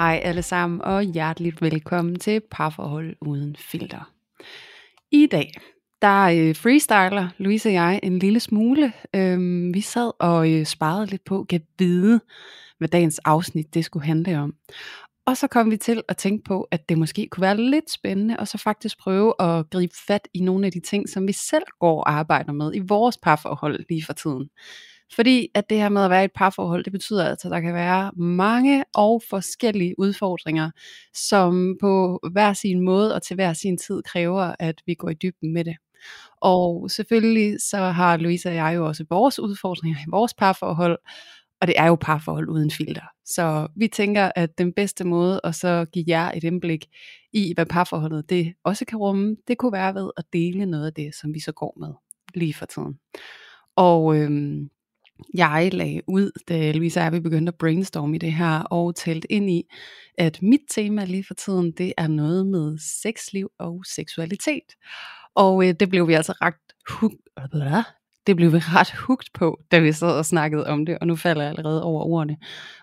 Hej alle sammen, og hjerteligt velkommen til Parforhold Uden Filter. I dag, der øh, freestyler Louise og jeg en lille smule. Øhm, vi sad og øh, sparede lidt på, kan vide, hvad dagens afsnit det skulle handle om. Og så kom vi til at tænke på, at det måske kunne være lidt spændende, og så faktisk prøve at gribe fat i nogle af de ting, som vi selv går og arbejder med i vores parforhold lige for tiden. Fordi at det her med at være i et parforhold, det betyder altså, at der kan være mange og forskellige udfordringer, som på hver sin måde og til hver sin tid kræver, at vi går i dybden med det. Og selvfølgelig så har Louise og jeg jo også vores udfordringer i vores parforhold, og det er jo parforhold uden filter. Så vi tænker, at den bedste måde at så give jer et indblik i, hvad parforholdet det også kan rumme, det kunne være ved at dele noget af det, som vi så går med lige for tiden. Og øhm, jeg lagde ud, da Louise og jeg vi begyndte at brainstorme i det her, og talte ind i, at mit tema lige for tiden, det er noget med sexliv og seksualitet. Og øh, det blev vi altså ret hooked, det blev vi ret hugt på, da vi sad og snakkede om det, og nu falder jeg allerede over ordene.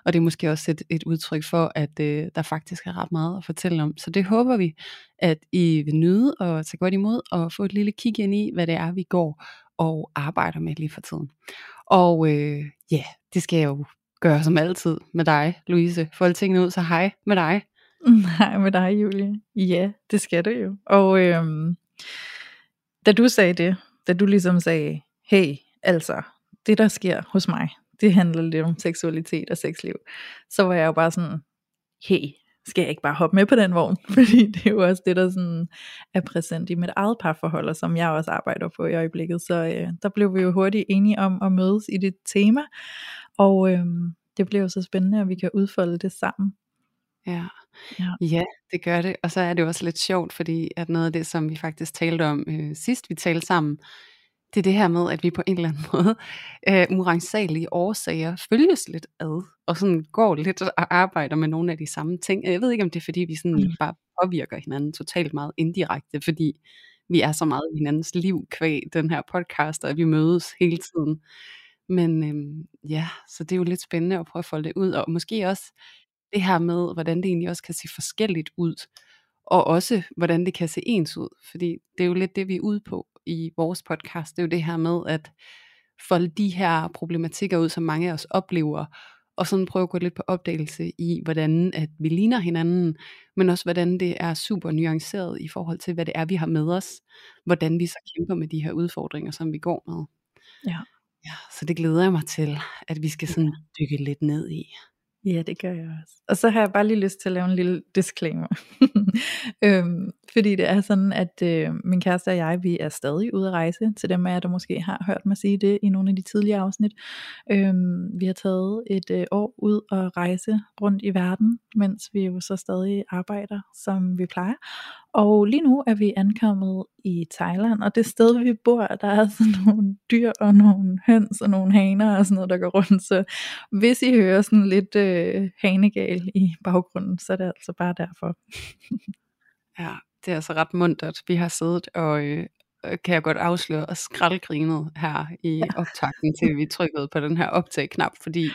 Og det er måske også et, et udtryk for, at øh, der faktisk er ret meget at fortælle om. Så det håber vi, at I vil nyde og tage godt imod, og få et lille kig ind i, hvad det er, vi går og arbejder med lige for tiden. Og øh, ja, det skal jeg jo gøre som altid med dig, Louise. Få tingene ud, så hej med dig. Nej, med dig, Julie. Ja, det skal du jo. Og øhm, da du sagde det, da du ligesom sagde, hey, altså, det der sker hos mig, det handler lidt om seksualitet og sexliv, så var jeg jo bare sådan, hey, skal jeg ikke bare hoppe med på den vogn? Fordi det er jo også det, der sådan er præsent i mit eget parforhold, og som jeg også arbejder på i øjeblikket. Så øh, der blev vi jo hurtigt enige om at mødes i det tema, og øh, det bliver jo så spændende, at vi kan udfolde det sammen. Ja. Ja. ja, det gør det. Og så er det også lidt sjovt, fordi at noget af det, som vi faktisk talte om øh, sidst vi talte sammen, det er det her med, at vi på en eller anden måde øh, urensagelige årsager følges lidt ad, og sådan går lidt og arbejder med nogle af de samme ting. Jeg ved ikke, om det er fordi, vi sådan Mm. bare påvirker hinanden totalt meget indirekte, fordi vi er så meget i hinandens liv kvæg den her podcast, og vi mødes hele tiden. Men øhm, ja, så det er jo lidt spændende at prøve at folde det ud, og måske også det her med, hvordan det egentlig også kan se forskelligt ud, og også hvordan det kan se ens ud, fordi det er jo lidt det, vi er ude på i vores podcast, det er jo det her med at folde de her problematikker ud, som mange af os oplever, og sådan prøve at gå lidt på opdagelse i, hvordan at vi ligner hinanden, men også hvordan det er super nuanceret i forhold til, hvad det er, vi har med os, hvordan vi så kæmper med de her udfordringer, som vi går med. Ja. Ja, så det glæder jeg mig til, at vi skal sådan dykke lidt ned i. Ja, det gør jeg også. Og så har jeg bare lige lyst til at lave en lille disclaimer. øhm, fordi det er sådan, at øh, min kæreste og jeg, vi er stadig ude at rejse. Til dem af jer, der måske har hørt mig sige det i nogle af de tidligere afsnit. Øhm, vi har taget et øh, år ud og rejse rundt i verden, mens vi jo så stadig arbejder, som vi plejer. Og lige nu er vi ankommet i Thailand, og det sted vi bor, der er sådan nogle dyr og nogle høns og nogle haner og sådan noget, der går rundt. Så hvis I hører sådan lidt øh, hanegal i baggrunden, så er det altså bare derfor. Ja, det er altså ret muntert. Vi har siddet og, øh, kan jeg godt afsløre, og skraldgrinet her i optakten til, vi trykkede på den her optag-knap, fordi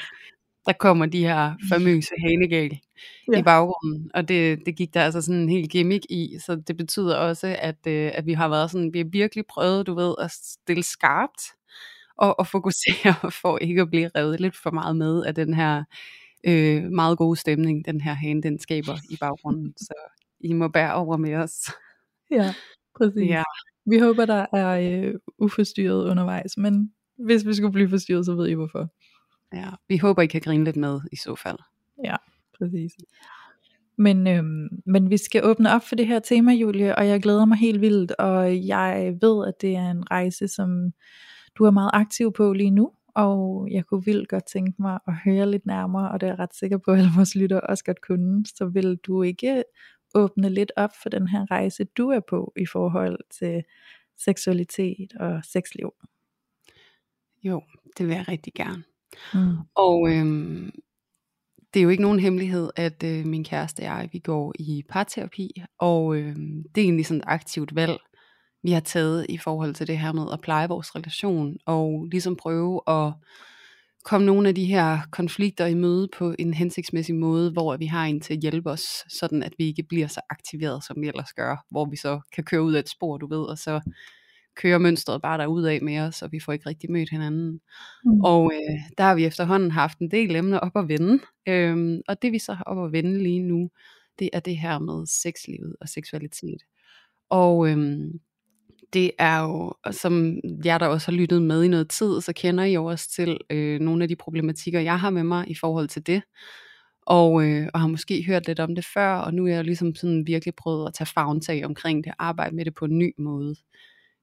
der kommer de her famøse hanegal ja. Ja. i baggrunden, og det, det gik der altså sådan en helt gimmick i, så det betyder også, at, øh, at vi har været sådan, vi har virkelig prøvet, du ved, at stille skarpt, og, og fokusere for ikke at blive revet lidt for meget med af den her øh, meget gode stemning, den her hane, den skaber i baggrunden, så I må bære over med os. Ja, præcis. Ja. Vi håber, der er øh, uforstyrret undervejs, men hvis vi skulle blive forstyrret, så ved I hvorfor. Ja, vi håber, I kan grine lidt med i så fald. Ja, præcis. Men, øhm, men vi skal åbne op for det her tema, Julie, og jeg glæder mig helt vildt, og jeg ved, at det er en rejse, som du er meget aktiv på lige nu, og jeg kunne vildt godt tænke mig at høre lidt nærmere, og det er jeg ret sikker på, at alle vores lytter også godt kunne, så vil du ikke åbne lidt op for den her rejse, du er på i forhold til seksualitet og sexliv? Jo, det vil jeg rigtig gerne. Mm. Og øhm, det er jo ikke nogen hemmelighed, at øh, min kæreste og jeg, vi går i parterapi, og øh, det er egentlig sådan et aktivt valg, vi har taget i forhold til det her med at pleje vores relation, og ligesom prøve at komme nogle af de her konflikter i møde på en hensigtsmæssig måde, hvor vi har en til at hjælpe os, sådan at vi ikke bliver så aktiveret, som vi ellers gør, hvor vi så kan køre ud af et spor, du ved, og så kører mønstret bare derud af med os, og vi får ikke rigtig mødt hinanden. Mm. Og øh, der har vi efterhånden haft en del emner op at vende, øhm, og det vi så har op at vende lige nu, det er det her med sexlivet og seksualitet. Og øhm, det er jo, som jeg der også har lyttet med i noget tid, så kender I jo også til øh, nogle af de problematikker, jeg har med mig i forhold til det. Og, øh, og har måske hørt lidt om det før, og nu er jeg ligesom sådan virkelig prøvet at tage fagntag omkring det, arbejde med det på en ny måde.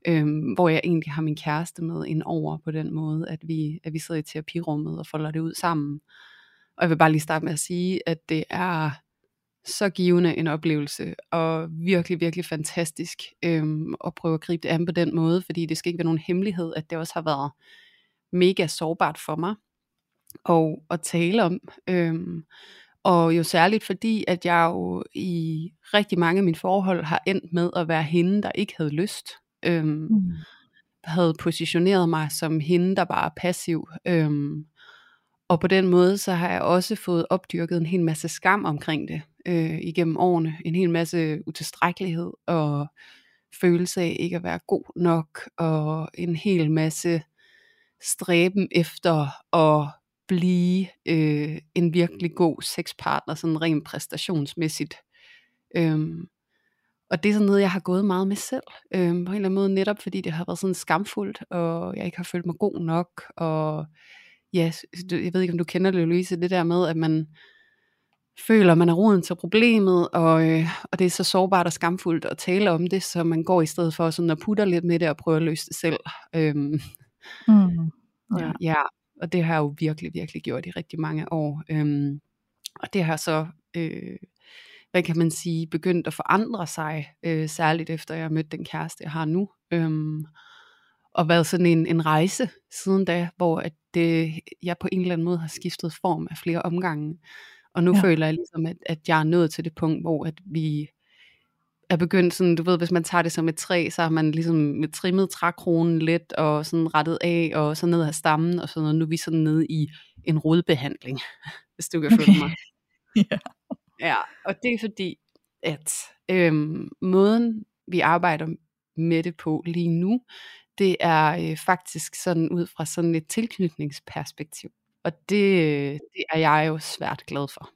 Øhm, hvor jeg egentlig har min kæreste med ind over på den måde, at vi, at vi sidder i terapirummet og folder det ud sammen. Og jeg vil bare lige starte med at sige, at det er så givende en oplevelse, og virkelig, virkelig fantastisk øhm, at prøve at gribe det an på den måde, fordi det skal ikke være nogen hemmelighed, at det også har været mega sårbart for mig og at tale om. Øhm, og jo særligt fordi, at jeg jo i rigtig mange af mine forhold har endt med at være hende, der ikke havde lyst. Øhm, mm. Havde positioneret mig som hende, der bare er passiv. Øhm, og på den måde, så har jeg også fået opdyrket en hel masse skam omkring det øh, igennem årene. En hel masse utilstrækkelighed og følelse af ikke at være god nok, og en hel masse stræben efter at blive øh, en virkelig god sexpartner, sådan rent præstationsmæssigt. Øhm, og det er sådan noget, jeg har gået meget med selv, øhm, på en eller anden måde, netop fordi det har været sådan skamfuldt, og jeg ikke har følt mig god nok, og ja, jeg ved ikke, om du kender det, Louise, det der med, at man føler, man er roden til problemet, og, øh, og det er så sårbart og skamfuldt at tale om det, så man går i stedet for sådan at putte lidt med det og prøve at løse det selv. Øhm, mm. ja. ja, og det har jeg jo virkelig, virkelig gjort i rigtig mange år. Øhm, og det har så, øh, hvad kan man sige, begyndt at forandre sig, øh, særligt efter jeg har mødt den kæreste, jeg har nu. Øhm, og været sådan en, en rejse siden da, hvor at det, jeg på en eller anden måde har skiftet form af flere omgange. Og nu ja. føler jeg ligesom, at, at jeg er nået til det punkt, hvor at vi er begyndt sådan, du ved, hvis man tager det som et træ, så har man ligesom trimmet trækronen lidt, og sådan rettet af, og så ned af stammen, og sådan noget. Nu er vi sådan nede i en rodbehandling, hvis du kan okay. følge mig. ja. Ja, og det er fordi, at øhm, måden vi arbejder med det på lige nu, det er øh, faktisk sådan ud fra sådan et tilknytningsperspektiv. Og det, det er jeg jo svært glad for.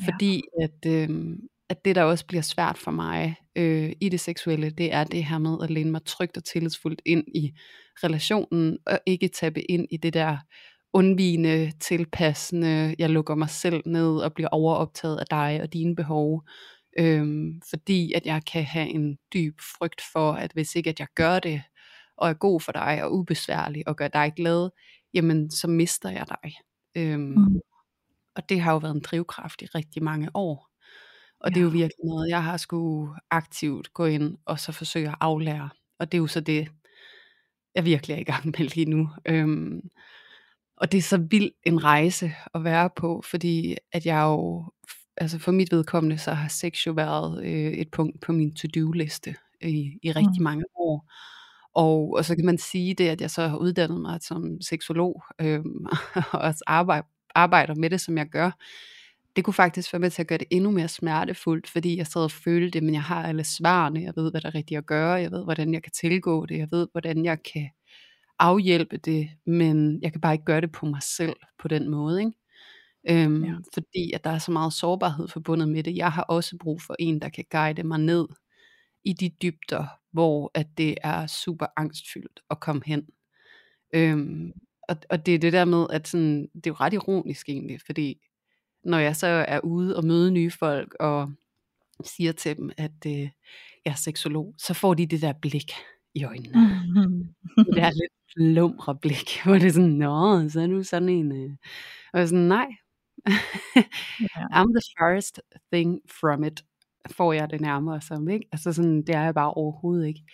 Ja. Fordi at, øh, at det der også bliver svært for mig øh, i det seksuelle, det er det her med at læne mig trygt og tillidsfuldt ind i relationen, og ikke tabe ind i det der undvigende, tilpassende, jeg lukker mig selv ned og bliver overoptaget af dig og dine behov. Øhm, fordi at jeg kan have en dyb frygt for, at hvis ikke at jeg gør det, og er god for dig og ubesværlig og gør dig glad, jamen så mister jeg dig. Øhm, mm. Og det har jo været en drivkraft i rigtig mange år. Og ja. det er jo virkelig noget, jeg har skulle aktivt gå ind og så forsøge at aflære. Og det er jo så det, jeg virkelig er i gang med lige nu. Øhm, og det er så vild en rejse at være på, fordi at jeg jo, altså for mit vedkommende, så har sex jo været øh, et punkt på min to-do-liste i, i rigtig mm. mange år. Og, og så kan man sige det, at jeg så har uddannet mig som seksolog, øh, og også arbejde, arbejder med det, som jeg gør. Det kunne faktisk være med til at gøre det endnu mere smertefuldt, fordi jeg sad og følte, men jeg har alle svarene, jeg ved, hvad der er rigtigt at gøre, jeg ved, hvordan jeg kan tilgå det, jeg ved, hvordan jeg kan afhjælpe det, men jeg kan bare ikke gøre det på mig selv på den måde, ikke? Øhm, ja. Fordi at der er så meget sårbarhed forbundet med det. Jeg har også brug for en, der kan guide mig ned i de dybder, hvor at det er super angstfyldt at komme hen. Øhm, og, og det er det der med, at sådan, det er jo ret ironisk egentlig, fordi når jeg så er ude og møde nye folk, og siger til dem, at øh, jeg er seksolog, så får de det der blik i øjnene. Mm-hmm. det er lidt lumre blik, hvor det er sådan, nå, så er du sådan en... Øh. Og jeg er sådan, nej, yeah. I'm the first thing from it, får jeg det nærmere som, ikke? Altså sådan, det er jeg bare overhovedet ikke.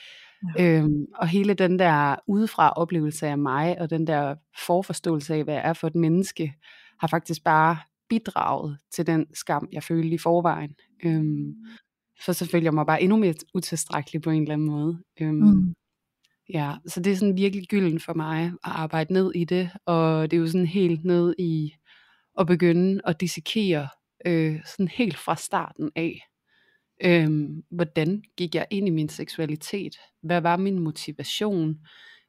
Ja. Øhm, og hele den der udefra oplevelse af mig, og den der forforståelse af, hvad jeg er for et menneske, har faktisk bare bidraget til den skam, jeg følte i forvejen. Øhm, for så følger jeg mig bare endnu mere utilstrækkelig på en eller anden måde. Øhm, mm. Ja, så det er sådan virkelig gylden for mig at arbejde ned i det, og det er jo sådan helt ned i at begynde at dissekere øh, sådan helt fra starten af. Øhm, hvordan gik jeg ind i min seksualitet? Hvad var min motivation?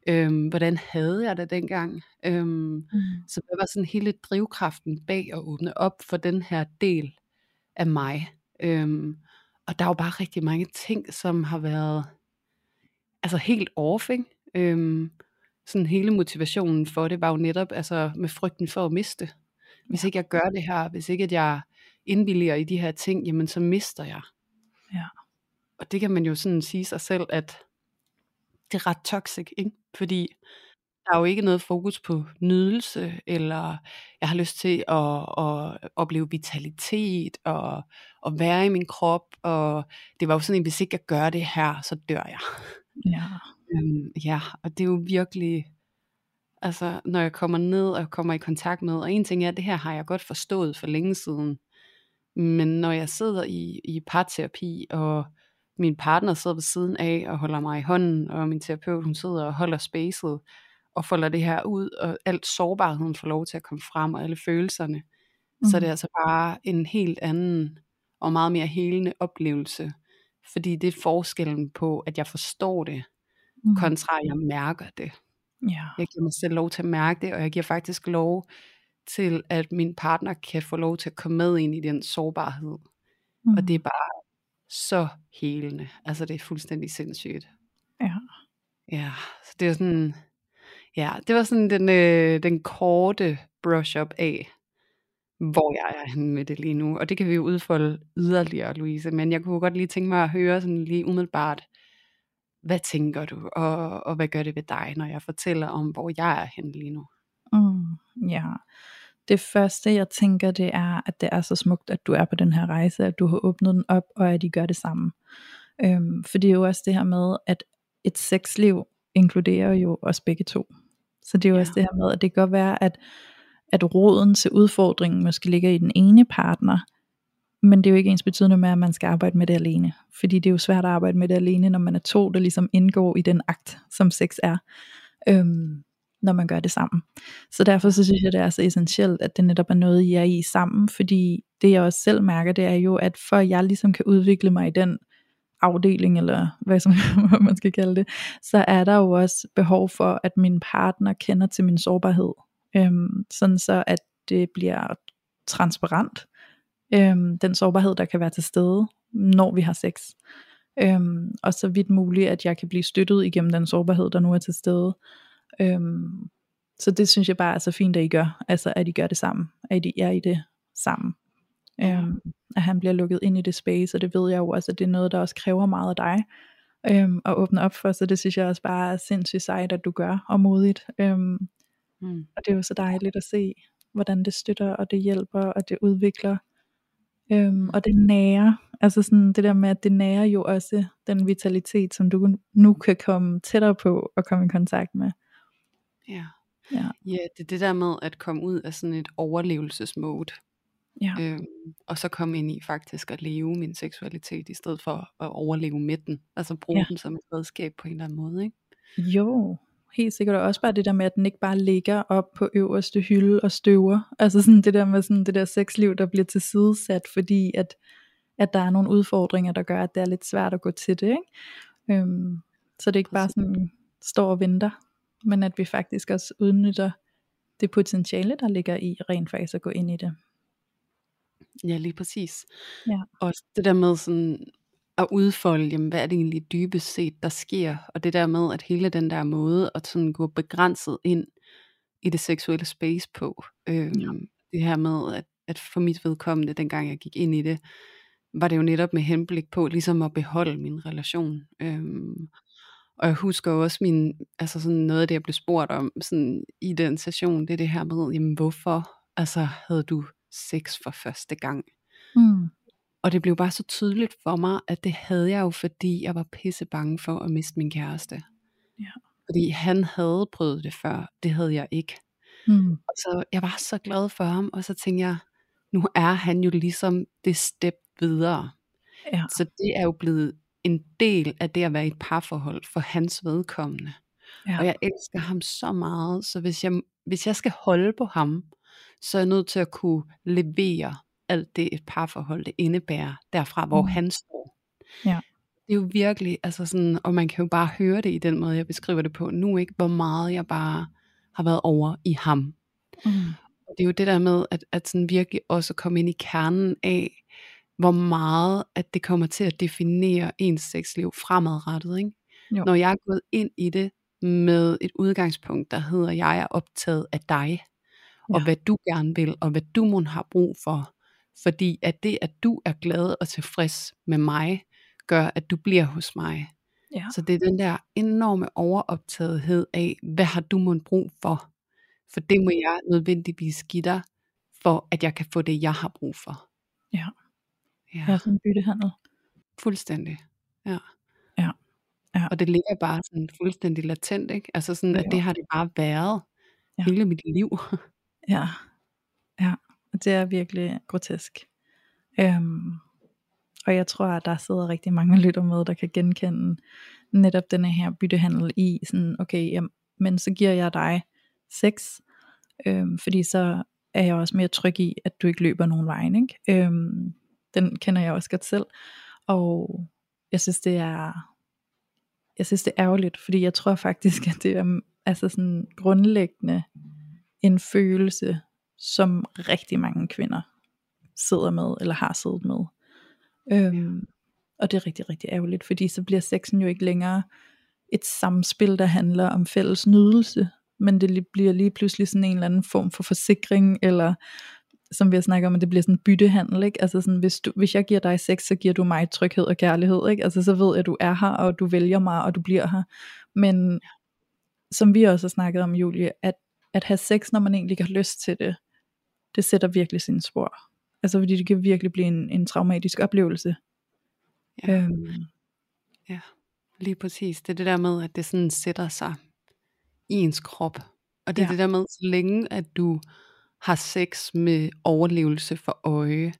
Øhm, hvordan havde jeg det dengang? Øhm, mm. Så hvad var sådan hele drivkraften bag at åbne op for den her del af mig? Øhm, og der er jo bare rigtig mange ting, som har været altså helt off, ikke? Øhm, sådan hele motivationen for det var jo netop altså med frygten for at miste. Hvis ikke jeg gør det her, hvis ikke at jeg indvilliger i de her ting, jamen så mister jeg. Ja. Og det kan man jo sådan sige sig selv, at det er ret toxic, ikke? Fordi der er jo ikke noget fokus på nydelse, eller jeg har lyst til at, at opleve vitalitet, og at være i min krop, og det var jo sådan, at hvis ikke jeg gør det her, så dør jeg. Ja. Øhm, ja, og det er jo virkelig, altså når jeg kommer ned og kommer i kontakt med, og en ting er, at det her har jeg godt forstået for længe siden, men når jeg sidder i, i parterapi, og min partner sidder ved siden af og holder mig i hånden, og min terapeut hun sidder og holder spacet, og folder det her ud, og alt sårbarheden får lov til at komme frem, og alle følelserne, mm. så er det altså bare en helt anden og meget mere helende oplevelse. Fordi det er forskellen på, at jeg forstår det, mm. kontra at jeg mærker det. Ja. Jeg giver mig selv lov til at mærke det, og jeg giver faktisk lov til, at min partner kan få lov til at komme med ind i den sårbarhed. Mm. Og det er bare så helende. Altså det er fuldstændig sindssygt. Ja. Ja, så det er sådan, ja, det var sådan den, øh, den korte brush-up af, hvor jeg er henne med det lige nu. Og det kan vi jo udfolde yderligere, Louise. Men jeg kunne godt lige tænke mig at høre sådan lige umiddelbart, hvad tænker du, og, og hvad gør det ved dig, når jeg fortæller om, hvor jeg er henne lige nu? Mm, ja, det første jeg tænker, det er, at det er så smukt, at du er på den her rejse, at du har åbnet den op, og at I gør det samme. Øhm, for det er jo også det her med, at et sexliv inkluderer jo os begge to. Så det er jo ja. også det her med, at det kan godt være, at, at roden til udfordringen måske ligger i den ene partner, men det er jo ikke ens betydende med, at man skal arbejde med det alene. Fordi det er jo svært at arbejde med det alene, når man er to, der ligesom indgår i den akt, som sex er. Øhm, når man gør det sammen. Så derfor så synes jeg, det er så essentielt, at det netop er noget, I er i sammen, fordi det jeg også selv mærker, det er jo, at for at jeg ligesom kan udvikle mig i den afdeling, eller hvad, som, hvad man skal kalde det, så er der jo også behov for, at min partner kender til min sårbarhed, øhm, sådan så at det bliver transparent, øhm, den sårbarhed, der kan være til stede, når vi har sex. Øhm, og så vidt muligt, at jeg kan blive støttet igennem den sårbarhed, der nu er til stede. Øhm, så det synes jeg bare er så fint, at I gør, altså at I gør det sammen, at I er i det sammen. Øhm, at han bliver lukket ind i det space, og det ved jeg jo også, at det er noget, der også kræver meget af dig, øhm, at åbne op for, så det synes jeg også bare er sindssygt sejt, at du gør, og modigt. Øhm, mm. Og det er jo så dejligt at se, hvordan det støtter, og det hjælper, og det udvikler, øhm, og det nærer, altså sådan det der med, at det nærer jo også den vitalitet, som du nu kan komme tættere på, og komme i kontakt med. Ja. Ja. ja, det er det der med at komme ud af sådan et overlevelsesmode. Ja. Øhm, og så komme ind i faktisk at leve min seksualitet, i stedet for at overleve med den. Altså bruge ja. den som et redskab på en eller anden måde. Ikke? Jo, helt sikkert. Og også bare det der med, at den ikke bare ligger op på øverste hylde og støver. Altså sådan det der med sådan det der sexliv, der bliver tilsidesat, fordi at, at der er nogle udfordringer, der gør, at det er lidt svært at gå til det. Ikke? Øhm, så det ikke bare sådan, står og venter men at vi faktisk også udnytter det potentiale, der ligger i rent faktisk at gå ind i det. Ja, lige præcis. Ja. Og det der med sådan at udfolde, jamen, hvad er det egentlig dybest set, der sker, og det der med, at hele den der måde at sådan gå begrænset ind i det seksuelle space på, øhm, ja. det her med, at at for mit vedkommende, dengang jeg gik ind i det, var det jo netop med henblik på ligesom at beholde min relation. Øhm, og jeg husker også min, altså sådan noget af det, jeg blev spurgt om sådan i den session, det er det her med, jamen hvorfor altså, havde du sex for første gang? Mm. Og det blev bare så tydeligt for mig, at det havde jeg jo, fordi jeg var pisse bange for at miste min kæreste. Ja. Fordi han havde prøvet det før, det havde jeg ikke. Mm. Og så jeg var så glad for ham, og så tænkte jeg, nu er han jo ligesom det step videre. Ja. Så det er jo blevet en del af det at være i et parforhold for hans vedkommende. Ja. Og jeg elsker ham så meget, så hvis jeg, hvis jeg skal holde på ham, så er jeg nødt til at kunne levere alt det et parforhold det indebærer, derfra hvor Mm. han står. Ja. Det er jo virkelig, altså sådan, og man kan jo bare høre det i den måde, jeg beskriver det på nu, ikke? hvor meget jeg bare har været over i ham. Mm. Og det er jo det der med, at, at sådan virkelig også komme ind i kernen af, hvor meget at det kommer til at definere ens sexliv fremadrettet. Ikke? Jo. Når jeg er gået ind i det med et udgangspunkt, der hedder, jeg er optaget af dig, og Ja. hvad du gerne vil, og hvad du må har brug for. Fordi at det, at du er glad og tilfreds med mig, gør, at du bliver hos mig. Ja. Så det er den der enorme overoptagethed af, hvad har du måtte brug for? For det må jeg nødvendigvis give dig, for at jeg kan få det, jeg har brug for. Ja. Ja, Ja, sådan en byttehandel. fuldstændig. Ja. Ja. Ja. Og det ligger bare sådan fuldstændig latent, ikke? Altså sådan, at Jo. det har det bare været Ja. hele mit liv. Ja. Ja. Og det er virkelig grotesk. Øhm, og jeg tror, at der sidder rigtig mange lytter med, der kan genkende netop denne her byttehandel i sådan, okay, jamen, men så giver jeg dig sex, øhm, fordi så er jeg også mere tryg i, at du ikke løber nogen vej, ikke? Øhm, den kender jeg også godt selv, og jeg synes, det er, jeg synes, det er ærgerligt, fordi jeg tror faktisk, at det er altså sådan grundlæggende en følelse, som rigtig mange kvinder sidder med, eller har siddet med. Øhm, og det er rigtig, rigtig ærgerligt, fordi så bliver sexen jo ikke længere et samspil, der handler om fælles nydelse, men det li- bliver lige pludselig sådan en eller anden form for forsikring, eller som vi har snakket om, at det bliver sådan en byttehandel, ikke? Altså sådan, hvis, du, hvis jeg giver dig sex, så giver du mig tryghed og kærlighed, ikke? Altså så ved jeg, at du er her, og du vælger mig, og du bliver her. Men som vi også har snakket om, Julie, at, at have sex, når man egentlig har lyst til det, det sætter virkelig sine spor. Altså fordi det kan virkelig blive en, en traumatisk oplevelse. Ja. Øhm, Ja, lige præcis. Det er det der med, at det sådan sætter sig i ens krop. Og det er Ja. det der med, så længe at du har sex med overlevelse for øje,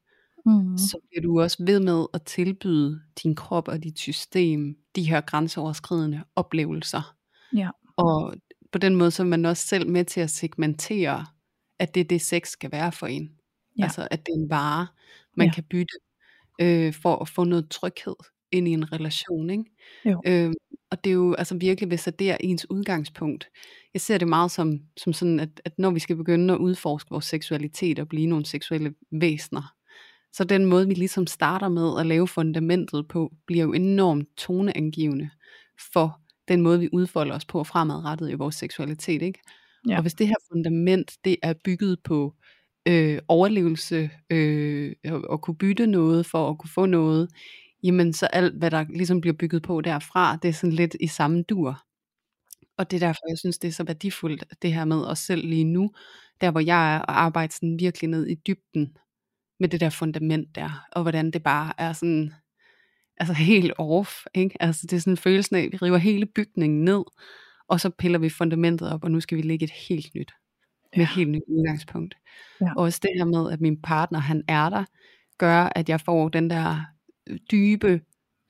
mm, så bliver du også ved med at tilbyde din krop og dit system de her grænseoverskridende oplevelser. Ja. Og på den måde så er man også selv med til at segmentere, at det er det sex skal være for en. Ja. Altså at det er en vare, man Ja. kan bytte øh, for at få noget tryghed ind i en relation. Ikke? Jo. Øh, og det er jo altså virkelig, hvis det er ens udgangspunkt. Jeg ser det meget som, som sådan, at, at når vi skal begynde at udforske vores seksualitet og blive nogle seksuelle væsener, så den måde, vi ligesom starter med at lave fundamentet på, bliver jo enormt toneangivende for den måde, vi udfolder os på fremadrettet i vores seksualitet. Ikke? Ja. Og hvis det her fundament, det er bygget på øh, overlevelse, øh, og, og kunne bytte noget for at kunne få noget, jamen så alt, hvad der ligesom bliver bygget på derfra, det er sådan lidt i samme dur. Og det er derfor, jeg synes, det er så værdifuldt, det her med os selv lige nu, der hvor jeg er, og arbejde sådan virkelig ned i dybden med det der fundament der, og hvordan det bare er sådan, altså helt off, ikke? Altså det er sådan følelsen af, at vi river hele bygningen ned, og så piller vi fundamentet op, og nu skal vi lægge et helt nyt, med et helt nyt udgangspunkt. Ja. Og også det her med, at min partner, han er der, gør, at jeg får den der dybe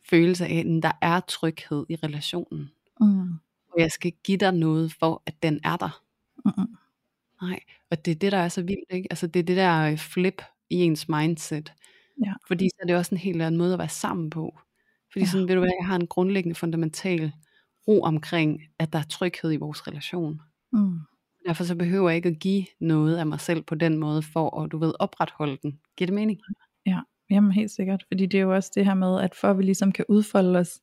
følelse af, at der er tryghed i relationen. mm, Og jeg skal give dig noget for, at den er der. mm, Nej, og det er det, der er så vildt, ikke? Altså det er det der øh, flip i ens mindset. Ja. Fordi så er det også en helt anden måde at være sammen på. Fordi Ja. sådan, ved du hvad, jeg har en grundlæggende fundamental ro omkring, at der er tryghed i vores relation. mm. Derfor så behøver jeg ikke at give noget af mig selv på den måde, for at du ved opretholde den. Giver det mening? Jamen helt sikkert, fordi det er jo også det her med, at for at vi ligesom kan udfolde os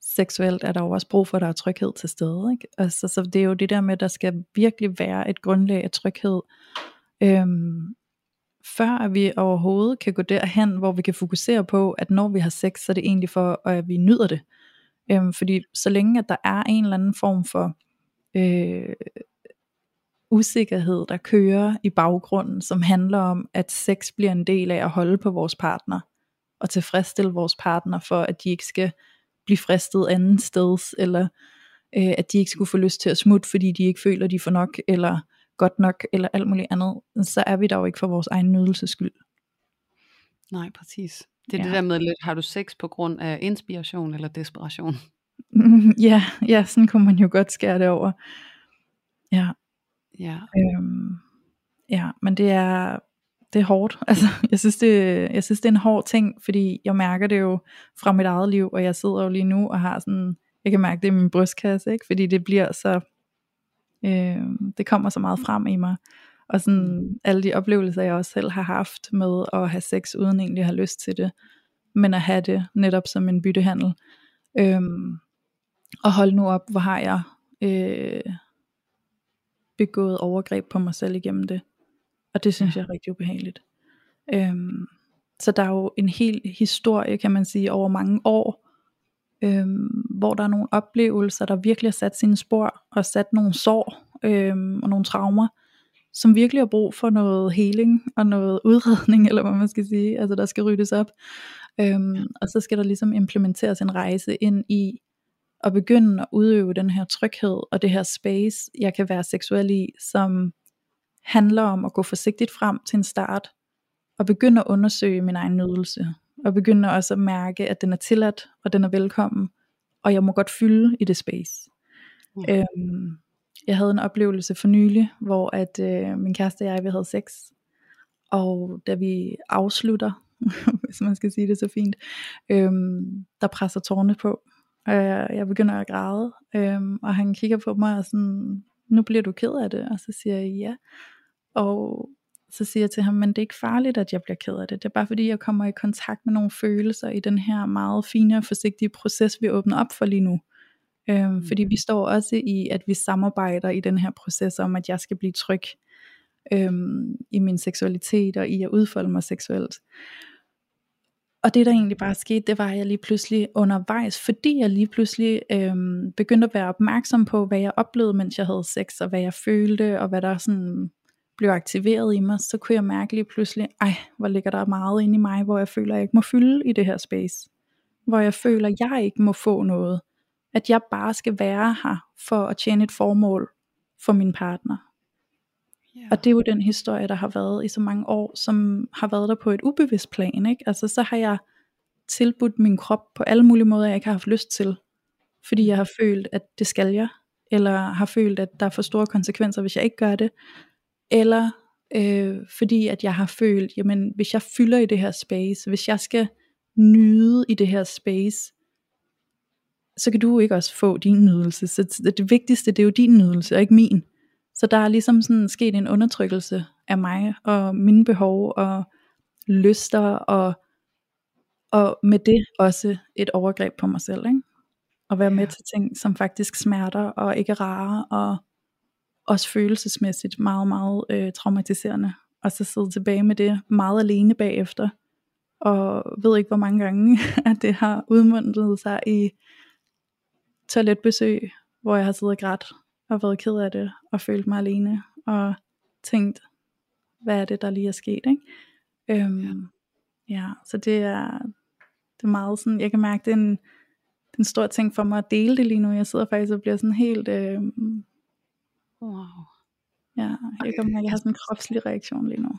seksuelt, er der jo også brug for, at der er tryghed til stede. Ikke? Altså, så det er jo det der med, at der skal virkelig være et grundlag af tryghed. Øhm, før at vi overhovedet kan gå derhen, hvor vi kan fokusere på, at når vi har sex, så er det egentlig for, at vi nyder det. Øhm, fordi så længe at der er en eller anden form for øh, usikkerhed, der kører i baggrunden, som handler om, at sex bliver en del af at holde på vores partner, og tilfredsstille vores partner, for at de ikke skal blive fristet anden steds, eller øh, at de ikke skulle få lyst til at smutte, fordi de ikke føler, de får nok, eller godt nok, eller alt muligt andet, så er vi der jo ikke for vores egen nydelses skyld. Nej, præcis. Det er ja. det der med lidt, har du sex på grund af inspiration eller desperation? ja, ja, sådan kunne man jo godt skære det over. Ja. Ja. Øhm, ja, men det er, det er hårdt. Altså, jeg synes det, jeg synes det er en hård ting, fordi jeg mærker det jo fra mit eget liv, og jeg sidder jo lige nu og har sådan, jeg kan mærke det i min brystkasse, ikke? fordi det bliver så, øh, det kommer så meget frem i mig. Og sådan mm. alle de oplevelser, jeg også selv har haft med at have sex, uden egentlig at have lyst til det, men at have det netop som en byttehandel. Øhm, og hold nu op, hvor har jeg øh, begået overgreb på mig selv igennem det. Og det synes jeg er rigtig ubehageligt. Øhm, så der er jo en hel historie, kan man sige, over mange år, øhm, hvor der er nogle oplevelser, der virkelig har sat sine spor, og sat nogle sår øhm, og nogle traumer, som virkelig har brug for noget healing og noget udredning, eller hvad man skal sige, altså der skal ryddes op. Øhm, og så skal der ligesom implementeres en rejse ind i at begynde at udøve den her tryghed og det her space, jeg kan være seksuel i, som handler om at gå forsigtigt frem til en start, og begynde at undersøge min egen nydelse, og begynde også at mærke, at den er tilladt, og den er velkommen, og jeg må godt fylde i det space. Mm. Øhm, jeg havde en oplevelse for nylig, hvor at øh, min kæreste og jeg, vi havde sex, og da vi afslutter, hvis man skal sige det så fint, øhm, der presser tårne på, og jeg, jeg begynder at græde, øhm, og han kigger på mig og sådan, nu bliver du ked af det, og så siger jeg ja, og så siger jeg til ham, men det er ikke farligt, at jeg bliver ked af det. Det er bare fordi, jeg kommer i kontakt med nogle følelser i den her meget fine og forsigtige proces, vi åbner op for lige nu. Øhm, mm. Fordi vi står også i, at vi samarbejder i den her proces om, at jeg skal blive tryg øhm, i min seksualitet og i at udfolde mig seksuelt. Og det der egentlig bare skete, det var, at jeg lige pludselig undervejs, fordi jeg lige pludselig øhm, begyndte at være opmærksom på, hvad jeg oplevede, mens jeg havde sex, og hvad jeg følte, og hvad der sådan blev aktiveret i mig, så kunne jeg mærke lige pludselig, ej, hvor ligger der meget inde i mig, hvor jeg føler, jeg ikke må fylde i det her space. Hvor jeg føler, jeg ikke må få noget. At jeg bare skal være her for at tjene et formål for min partner. Yeah. Og det er jo den historie, der har været i så mange år, som har været der på et ubevidst plan. Ikke? Altså så har jeg tilbudt min krop på alle mulige måder, jeg ikke har haft lyst til. Fordi jeg har følt, at det skal jeg. Eller har følt, at der er for store konsekvenser, hvis jeg ikke gør det eller øh, fordi at jeg har følt, jamen hvis jeg fylder i det her space, hvis jeg skal nyde i det her space, så kan du ikke også få din nydelse. Så det vigtigste, det er jo din nydelse, og ikke min. Så der er ligesom sådan sket en undertrykkelse af mig, og mine behov, og lyster, og, og med det også et overgreb på mig selv. Ikke? At være med til ting, som faktisk smerter, og ikke er rare, og også følelsesmæssigt meget, meget øh, traumatiserende. Og så sidde tilbage med det meget alene bagefter. Og ved ikke hvor mange gange, at det har udmundet sig i toiletbesøg, hvor jeg har siddet og grædt og været ked af det, og følt mig alene, og tænkt, hvad er det, der lige er sket, ikke? Øhm, ja, så det er, det er meget sådan, jeg kan mærke, det er en, det er en stor ting for mig at dele det lige nu. Jeg sidder faktisk og bliver sådan helt øh, Wow. Ja, jeg at jeg har sådan en kropslig reaktion lige nu.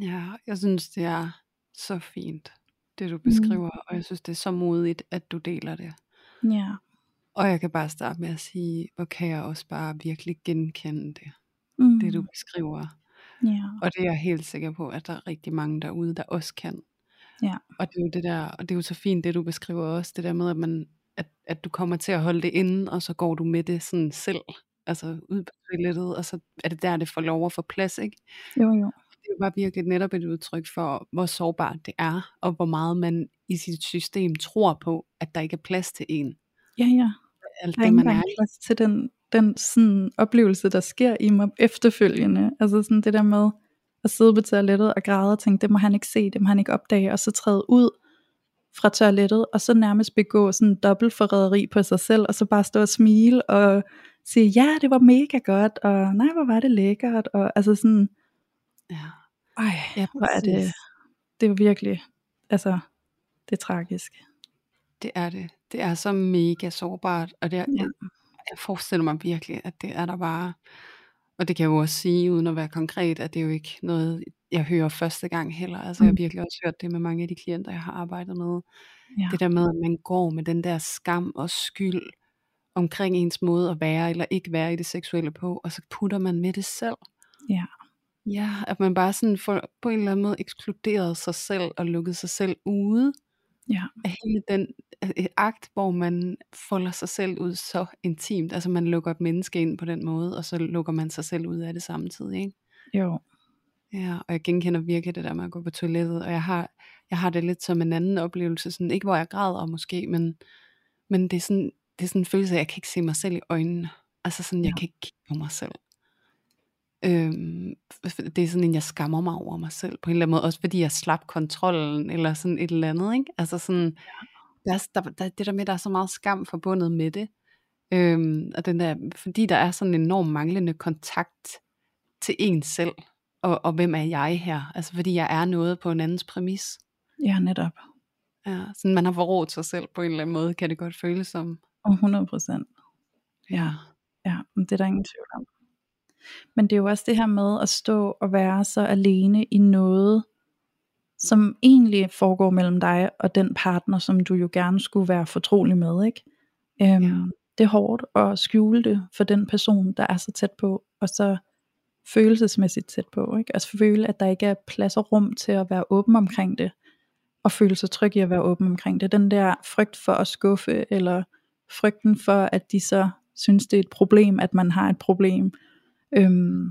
Ja, jeg synes, det er så fint, det du beskriver, mm. og jeg synes, det er så modigt, at du deler det. Ja. Og jeg kan bare starte med at sige, hvor kan jeg også bare virkelig genkende det, mm. det du beskriver. Ja. Og det er jeg helt sikker på, at der er rigtig mange derude, der også kan. Ja. Og det er jo det der, og det er jo så fint, det du beskriver også, det der med, at man at, at du kommer til at holde det inde, og så går du med det sådan selv altså ud på toilettet, og så er det der, det får lov at få plads, ikke? Jo, jo. Det bare virkelig netop et udtryk for, hvor sårbart det er, og hvor meget man i sit system tror på, at der ikke er plads til en. Ja, ja. Alt der er det, man er plads til den, den sådan oplevelse, der sker i mig efterfølgende. Altså sådan det der med, at sidde på toilettet og græde og tænke, det må han ikke se, det må han ikke opdage, og så træde ud fra toilettet, og så nærmest begå sådan en dobbeltforræderi på sig selv, og så bare stå og smile og sige, ja, det var mega godt, og nej, hvor var det lækkert, og altså sådan, Ja. ej, Ja, hvor er det, det er virkelig, altså, det er tragisk. Det er det. Det er så mega sårbart, og det er, Ja. jeg, jeg forestiller mig virkelig, at det er der bare, og det kan jeg jo også sige, uden at være konkret, at det er jo ikke noget, jeg hører første gang heller. Altså jeg har Mm. virkelig også hørt det med mange af de klienter, jeg har arbejdet med. Ja. Det der med, at man går med den der skam og skyld omkring ens måde at være eller ikke være i det seksuelle på, og så putter man med det selv. Ja. Ja, at man bare sådan får på en eller anden måde ekskluderet sig selv og lukket sig selv ude Ja. af hele den akt, hvor man folder sig selv ud så intimt. Altså man lukker et menneske ind på den måde, og så lukker man sig selv ud af det samtidig. Ikke? Jo. Ja, og jeg genkender virkelig det der med at gå på toilettet, og jeg har, jeg har det lidt som en anden oplevelse, sådan, ikke hvor jeg græder måske, men, men det, er sådan, det er sådan en følelse af, at jeg kan ikke se mig selv i øjnene. Altså sådan, jeg Ja. kan ikke kigge på mig selv. Øhm, det er sådan en, jeg skammer mig over mig selv på en eller anden måde, også fordi jeg slap kontrollen, eller sådan et eller andet, ikke? Altså sådan, der, er, der, der, det der med, der er så meget skam forbundet med det, øhm, og den der, fordi der er sådan en enorm manglende kontakt til en selv, og, og hvem er jeg her? Altså fordi jeg er noget på en andens præmis. Ja, netop. Ja, sådan man har forrådt sig selv på en eller anden måde, kan det godt føles som. Og 100 procent. Ja. Ja, det er der ingen tvivl om. Men det er jo også det her med at stå og være så alene i noget, som egentlig foregår mellem dig og den partner, som du jo gerne skulle være fortrolig med, ikke? Øhm, Ja. Det er hårdt at skjule det for den person, der er så tæt på, og så følelsesmæssigt tæt på, ikke? Altså føle, at der ikke er plads og rum til at være åben omkring det, og føle sig tryg i at være åben omkring det. Den der frygt for at skuffe, eller frygten for, at de så synes, det er et problem, at man har et problem. Øhm,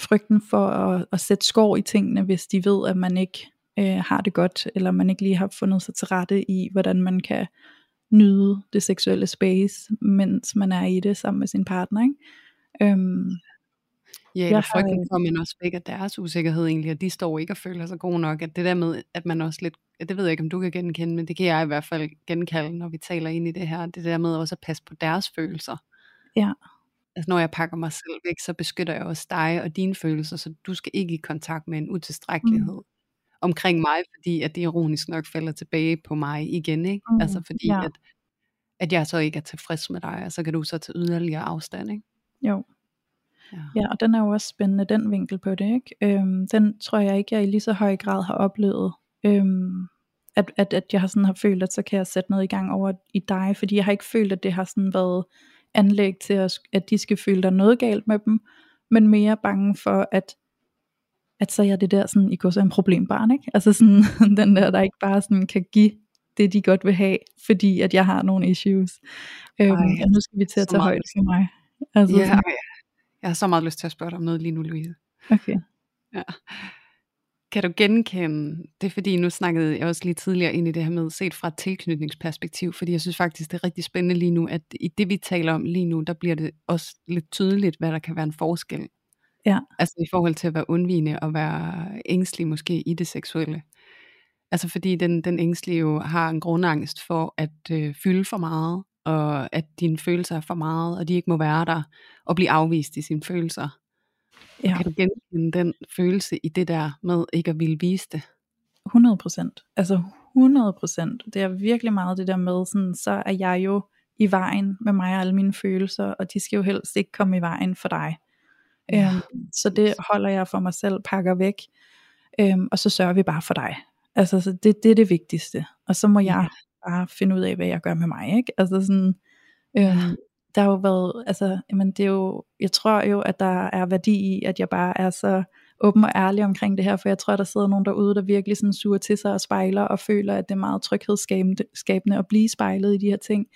frygten for at, at sætte skår i tingene, hvis de ved, at man ikke øh, har det godt, eller man ikke lige har fundet sig til rette i, hvordan man kan nyde det seksuelle space, mens man er i det sammen med sin partner. Ikke? Øhm, Ja, Jeg eller har, frygten for, man også vækker deres usikkerhed egentlig, og de står ikke og føler sig gode nok, at det der med, at man også lidt, det ved jeg ikke, om du kan genkende, men det kan jeg i hvert fald genkalde, når vi taler ind i det her, det der med også at passe på deres følelser. Ja. Altså når jeg pakker mig selv væk, så beskytter jeg også dig og dine følelser, så du skal ikke i kontakt med en utilstrækkelighed mm. omkring mig, fordi at det ironisk nok falder tilbage på mig igen, ikke? Mm, Altså fordi ja. at, at jeg så ikke er tilfreds med dig, og så kan du så tage yderligere afstand, ikke? jo, Ja. ja, og den er jo også spændende, den vinkel på det. Ikke? Øhm, den tror jeg ikke, jeg i lige så høj grad har oplevet. Øhm, at, at, at jeg har sådan har følt, at så kan jeg sætte noget i gang over i dig, fordi jeg har ikke følt, at det har sådan været anlæg til, at, at de skal føle, der er noget galt med dem, men mere bange for, at at så er det der sådan, i går så en problembarn, ikke? Altså sådan, den der, der ikke bare sådan kan give det, de godt vil have, fordi at jeg har nogle issues. Øhm, Ej, og nu skal vi til at tage højde for mig. Altså Ja, sådan, ej, jeg har så meget lyst til at spørge dig om noget lige nu, Louise. okay. Ja. Kan du genkende, det er fordi, nu snakkede jeg også lige tidligere ind i det her med, set fra et tilknytningsperspektiv, fordi jeg synes faktisk, det er rigtig spændende lige nu, at i det vi taler om lige nu, der bliver det også lidt tydeligt, hvad der kan være en forskel. Ja. Altså i forhold til at være undvigende og være ængstelig måske i det seksuelle. Altså fordi den, den ængstlige jo har en grundangst for at øh, fylde for meget, og at dine følelser er for meget, og de ikke må være der, og blive afvist i sine følelser. Ja. Kan du genkende den følelse i det der med ikke at ville vise det? 100 procent. Altså 100 procent. Det er virkelig meget det der med, sådan, så er jeg jo i vejen med mig og alle mine følelser, og de skal jo helst ikke komme i vejen for dig. Ja, øhm, så det holder jeg for mig selv, pakker væk, øhm, og så sørger vi bare for dig. Altså så det, det er det vigtigste. Og så må jeg bare finde ud af, hvad jeg gør med mig. Ikke? Altså sådan, øhm, der har jo været, altså, jamen det er jo, jeg tror jo, at der er værdi i, at jeg bare er så åben og ærlig omkring det her, for jeg tror, der sidder nogen derude, der virkelig sådan suger til sig og spejler, og føler, at det er meget tryghedsskabende at blive spejlet i de her ting.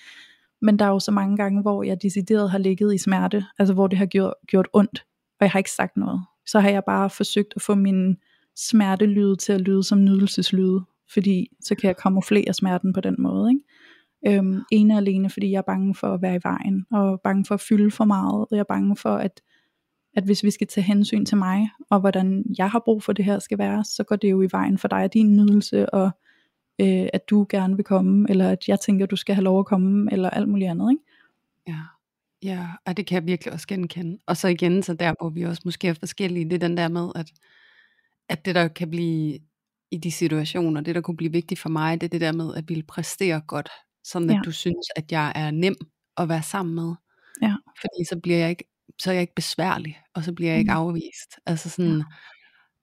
Men der er jo så mange gange, hvor jeg decideret har ligget i smerte, altså hvor det har gjort, gjort ondt, og jeg har ikke sagt noget. Så har jeg bare forsøgt at få min smertelyde til at lyde som nydelseslyde, fordi så kan jeg kamuflere smerten på den måde. Ikke? Øhm, ene og alene, fordi jeg er bange for at være i vejen, og bange for at fylde for meget, og jeg er bange for, at at hvis vi skal tage hensyn til mig, og hvordan jeg har brug for det her skal være, så går det jo i vejen for dig og din nydelse, og øh, at du gerne vil komme, eller at jeg tænker, at du skal have lov at komme, eller alt muligt andet. Ikke? Ja. Ja, og det kan jeg virkelig også genkende. Og så igen, så der hvor vi også måske er forskellige, det er den der med, at, at det der kan blive i de situationer, det der kunne blive vigtigt for mig, det er det der med at ville præstere godt, sådan at Ja. du synes, at jeg er nem at være sammen med. Ja. Fordi så bliver jeg ikke, så er jeg ikke besværlig, og så bliver jeg ikke Mm. afvist. Altså sådan,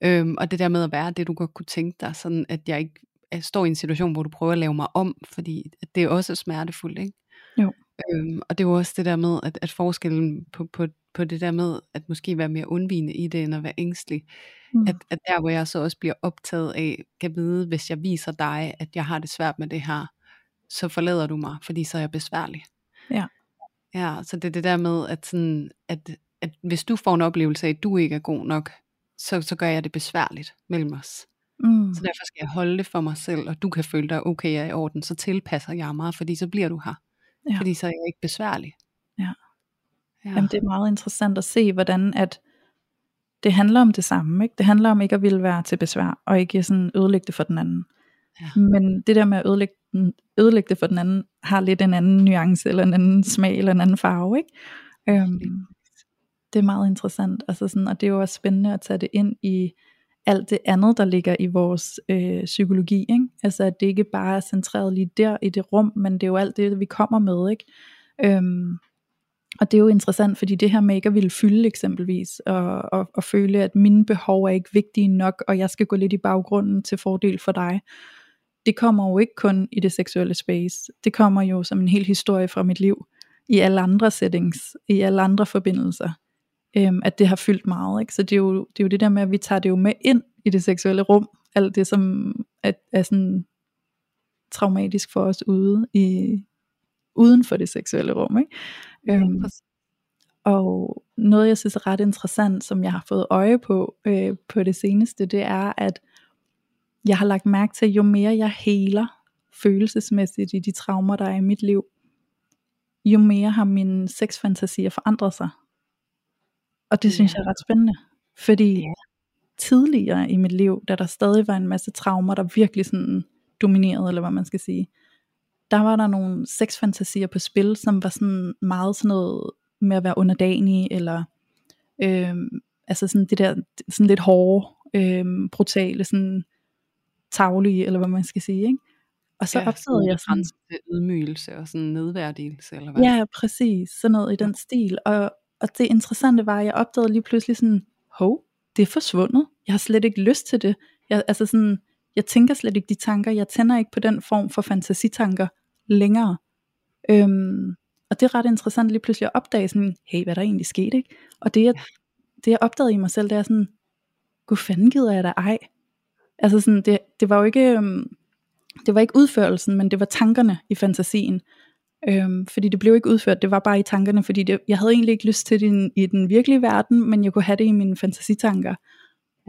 øhm, og det der med at være det, du godt kunne tænke dig, sådan at jeg ikke jeg står i en situation, hvor du prøver at lave mig om, fordi det er også smertefuldt, ikke? Jo. Øhm, og det er jo også det der med, at, at forskellen på, på, på det der med, at måske være mere undvigende i det, end at være ængstelig, Mm. at, at der hvor jeg så også bliver optaget af, kan vide, hvis jeg viser dig, at jeg har det svært med det her, så forlader du mig, fordi så er jeg besværlig. Ja. Ja, så det er det der med, at, sådan, at, at hvis du får en oplevelse af, at du ikke er god nok, så, så gør jeg det besværligt mellem os. Mm. Så derfor skal jeg holde det for mig selv, og du kan føle dig okay jeg er i orden, så tilpasser jeg mig, fordi så bliver du her. Ja. Fordi så er jeg ikke besværlig. Ja. ja. Jamen, det er meget interessant at se, hvordan at det handler om det samme. Ikke? Det handler om ikke at ville være til besvær, og ikke sådan ødelægge det for den anden. Ja. Men det der med at ødelægge, den, ødelægge det for den anden, har lidt en anden nuance, eller en anden smag, eller en anden farve. Ikke? Øhm, det er meget interessant, altså sådan, og det er jo også spændende at tage det ind i alt det andet, der ligger i vores øh, psykologi. Ikke? Altså at det ikke bare er centreret lige der i det rum, men det er jo alt det, vi kommer med. Ikke? Øhm, og det er jo interessant, fordi det her med ikke at ville fylde eksempelvis, og, og, og føle, at mine behov er ikke vigtige nok, og jeg skal gå lidt i baggrunden til fordel for dig, det kommer jo ikke kun i det seksuelle space. Det kommer jo som en hel historie fra mit liv, i alle andre settings, i alle andre forbindelser, øhm, at det har fyldt meget. Ikke? Så det er, jo, det er jo det der med, at vi tager det jo med ind i det seksuelle rum, alt det som er, er sådan traumatisk for os ude i, uden for det seksuelle rum. Ikke? Øhm, og noget jeg synes er ret interessant, som jeg har fået øje på øh, på det seneste, det er, at jeg har lagt mærke til, jo mere jeg heler følelsesmæssigt i de traumer, der er i mit liv, jo mere har mine sexfantasier forandret sig. Og det synes Ja. jeg er ret spændende, fordi Ja. tidligere i mit liv, da der stadig var en masse traumer, der virkelig sådan dominerede, eller hvad man skal sige, der var der nogle sexfantasier på spil, som var sådan meget sådan noget med at være underdanig, eller øhm, altså sådan det der sådan lidt hårde, øhm, brutale, sådan taglige, eller hvad man skal sige, ikke? Og så ja, opdagede jeg sådan, til ydmygelse og sådan nedværdigelse, eller hvad? ja, præcis, sådan noget i den stil, og, og det interessante var, at jeg opdagede lige pludselig sådan, hov, det er forsvundet, jeg har slet ikke lyst til det, jeg, altså sådan, jeg tænker slet ikke de tanker, jeg tænder ikke på den form for fantasitanker længere, øhm, og det er ret interessant lige pludselig at opdage sådan, hey, hvad der egentlig skete, ikke? Og det jeg, det jeg opdagede i mig selv, det er sådan, gud fanden gider jeg da ej. Altså sådan, det, det var jo ikke, øhm, det var ikke udførelsen, men det var tankerne i fantasien. Øhm, fordi det blev ikke udført, det var bare i tankerne, fordi det, jeg havde egentlig ikke lyst til det i, den- i den virkelige verden, men jeg kunne have det i mine fantasitanker.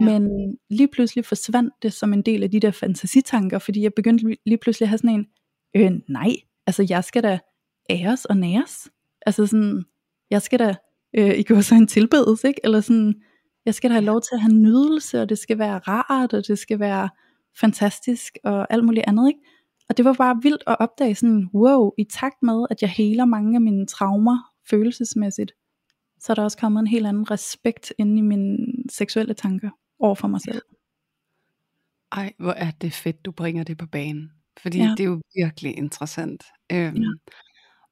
Ja. Men lige pludselig forsvandt det som en del af de der fantasitanker, fordi jeg begyndte lige- pludselig at have sådan en, øh, nej, altså jeg skal da æres og næres. Altså sådan, jeg skal da, øh, i går så en tilbedelse, ikke? Eller sådan, jeg skal da have lov til at have nydelse, og det skal være rart, og det skal være fantastisk, og alt muligt andet, ikke? Og det var bare vildt at opdage sådan, wow, i takt med, at jeg heler mange af mine traumer følelsesmæssigt, så er der også kommet en helt anden respekt inde i mine seksuelle tanker over for mig selv. Ej, hvor er det fedt, du bringer det på banen. Fordi Ja. ja. det er jo virkelig interessant. Øhm, Ja.